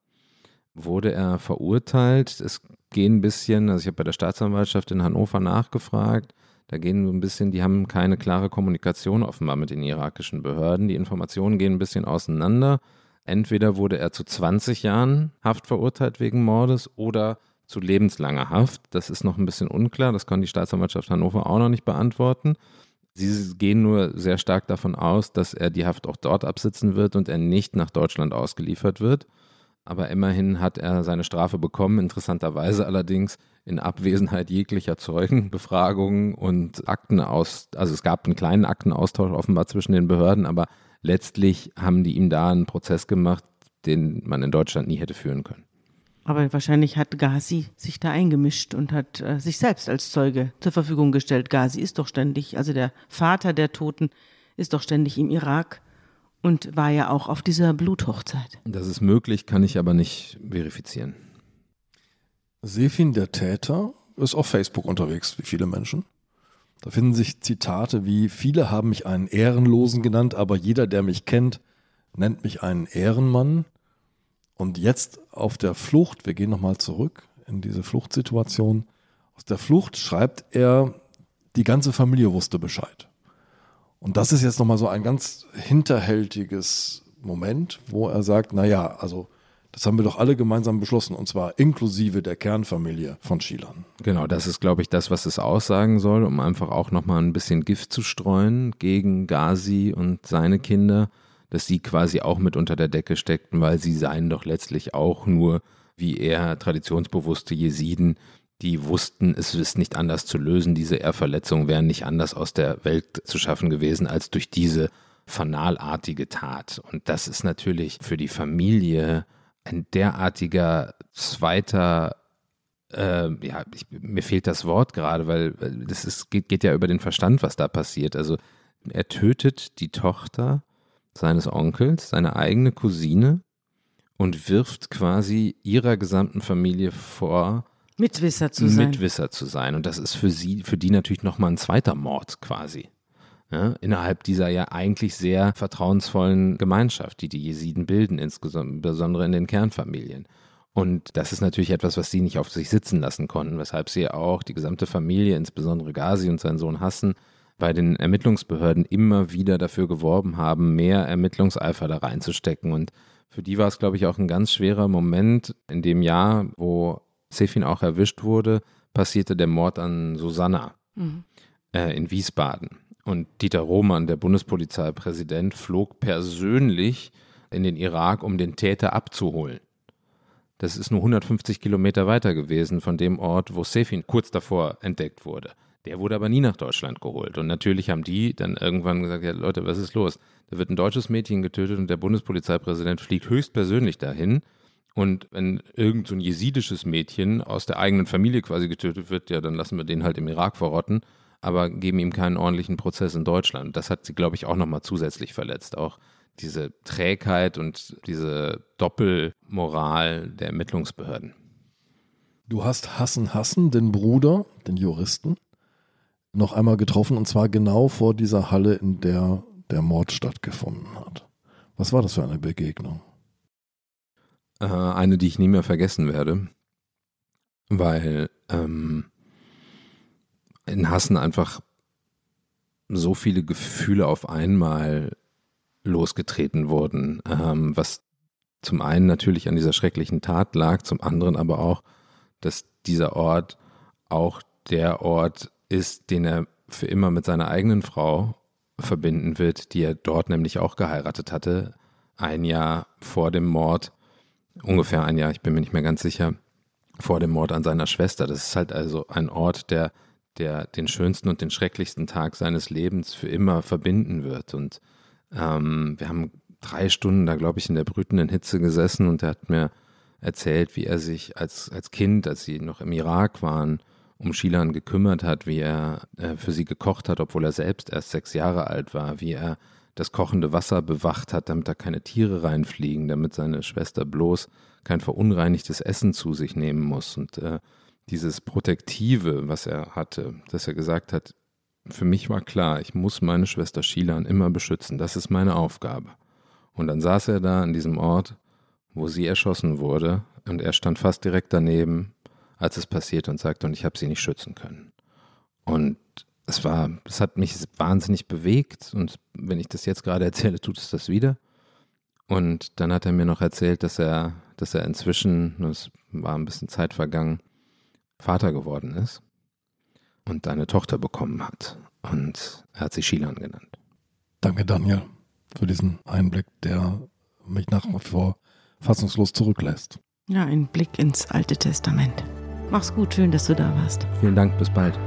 wurde er verurteilt. Es gehen ein bisschen, also ich habe bei der Staatsanwaltschaft in Hannover nachgefragt, da gehen so ein bisschen, die haben keine klare Kommunikation offenbar mit den irakischen Behörden. Die Informationen gehen ein bisschen auseinander. Entweder wurde er zu 20 Jahren Haft verurteilt wegen Mordes oder zu lebenslanger Haft. Das ist noch ein bisschen unklar. Das kann die Staatsanwaltschaft Hannover auch noch nicht beantworten. Sie gehen nur sehr stark davon aus, dass er die Haft auch dort absitzen wird und er nicht nach Deutschland ausgeliefert wird. Aber immerhin hat er seine Strafe bekommen, interessanterweise allerdings in Abwesenheit jeglicher Zeugenbefragungen und Aktenaus, also es gab einen kleinen Aktenaustausch offenbar zwischen den Behörden, aber letztlich haben die ihm da einen Prozess gemacht, den man in Deutschland nie hätte führen können. Aber wahrscheinlich hat Ghazi sich da eingemischt und hat äh, sich selbst als Zeuge zur Verfügung gestellt. Ghazi ist doch ständig, also der Vater der Toten ist doch ständig im Irak und war ja auch auf dieser Bluthochzeit. Das ist möglich, kann ich aber nicht verifizieren. Sefin, der Täter, ist auf Facebook unterwegs, wie viele Menschen. Da finden sich Zitate wie, viele haben mich einen Ehrenlosen genannt, aber jeder, der mich kennt, nennt mich einen Ehrenmann. Und jetzt auf der Flucht, wir gehen nochmal zurück in diese Fluchtsituation, aus der Flucht schreibt er, die ganze Familie wusste Bescheid. Und das ist jetzt nochmal so ein ganz hinterhältiges Moment, wo er sagt, naja, also das haben wir doch alle gemeinsam beschlossen, und zwar inklusive der Kernfamilie von Schielern. Genau, das ist, glaube ich, das, was es aussagen soll, um einfach auch nochmal ein bisschen Gift zu streuen gegen Ghazi und seine Kinder dass sie quasi auch mit unter der Decke steckten, weil sie seien doch letztlich auch nur, wie er, traditionsbewusste Jesiden, die wussten, es ist nicht anders zu lösen, diese Ehrverletzungen wären nicht anders aus der Welt zu schaffen gewesen als durch diese fanalartige Tat. Und das ist natürlich für die Familie ein derartiger zweiter äh, ja, ich, mir fehlt das Wort gerade, weil, das ist, geht, geht ja über den Verstand, was da passiert. Also er tötet die Tochter seines Onkels, seine eigene Cousine und wirft quasi ihrer gesamten Familie vor, Mitwisser zu sein. Mitwisser zu sein. Und das ist für sie, für die natürlich nochmal ein zweiter Mord quasi. Ja, innerhalb dieser ja eigentlich sehr vertrauensvollen Gemeinschaft, die die Jesiden bilden, insbesondere in den Kernfamilien. Und das ist natürlich etwas, was sie nicht auf sich sitzen lassen konnten, weshalb sie auch die gesamte Familie, insbesondere Ghazi und seinen Sohn Hassan, bei den Ermittlungsbehörden immer wieder dafür geworben haben, mehr Ermittlungseifer da reinzustecken. Und für die war es, glaube ich, auch ein ganz schwerer Moment. In dem Jahr, wo Sefin auch erwischt wurde, passierte der Mord an Susanna mhm. äh, in Wiesbaden. Und Dieter Roman, der Bundespolizeipräsident, flog persönlich in den Irak, um den Täter abzuholen. Das ist nur 150 Kilometer weiter gewesen von dem Ort, wo Sefin kurz davor entdeckt wurde. Der wurde aber nie nach Deutschland geholt. Und natürlich haben die dann irgendwann gesagt, ja Leute, was ist los? Da wird ein deutsches Mädchen getötet und der Bundespolizeipräsident fliegt höchstpersönlich dahin. Und wenn irgend so ein jesidisches Mädchen aus der eigenen Familie quasi getötet wird, ja, dann lassen wir den halt im Irak verrotten, aber geben ihm keinen ordentlichen Prozess in Deutschland. Das hat sie, glaube ich, auch nochmal zusätzlich verletzt. Auch diese Trägheit und diese Doppelmoral der Ermittlungsbehörden. Du hast Hassen Hassen, den Bruder, den Juristen, noch einmal getroffen und zwar genau vor dieser Halle, in der der Mord stattgefunden hat. Was war das für eine Begegnung? Äh, eine, die ich nie mehr vergessen werde, weil ähm, in Hassen einfach so viele Gefühle auf einmal losgetreten wurden, ähm, was zum einen natürlich an dieser schrecklichen Tat lag, zum anderen aber auch, dass dieser Ort auch der Ort ist, den er für immer mit seiner eigenen Frau verbinden wird, die er dort nämlich auch geheiratet hatte, ein Jahr vor dem Mord, ungefähr ein Jahr, ich bin mir nicht mehr ganz sicher, vor dem Mord an seiner Schwester. Das ist halt also ein Ort, der, der den schönsten und den schrecklichsten Tag seines Lebens für immer verbinden wird. Und ähm, wir haben drei Stunden da, glaube ich, in der brütenden Hitze gesessen und er hat mir erzählt, wie er sich als, als Kind, als sie noch im Irak waren, um Shilan gekümmert hat, wie er äh, für sie gekocht hat, obwohl er selbst erst sechs Jahre alt war, wie er das kochende Wasser bewacht hat, damit da keine Tiere reinfliegen, damit seine Schwester bloß kein verunreinigtes Essen zu sich nehmen muss. Und äh, dieses Protektive, was er hatte, dass er gesagt hat, für mich war klar, ich muss meine Schwester Shilan immer beschützen, das ist meine Aufgabe. Und dann saß er da an diesem Ort, wo sie erschossen wurde, und er stand fast direkt daneben als es passiert und sagte, und ich habe sie nicht schützen können. Und es war, es hat mich wahnsinnig bewegt und wenn ich das jetzt gerade erzähle, tut es das wieder. Und dann hat er mir noch erzählt, dass er, dass er inzwischen, es war ein bisschen Zeit vergangen, Vater geworden ist und eine Tochter bekommen hat. Und er hat sich Shilan genannt. Danke, Daniel, für diesen Einblick, der mich nach wie vor fassungslos zurücklässt. Ja, ein Blick ins Alte Testament. Mach's gut, schön, dass du da warst. Vielen Dank, bis bald.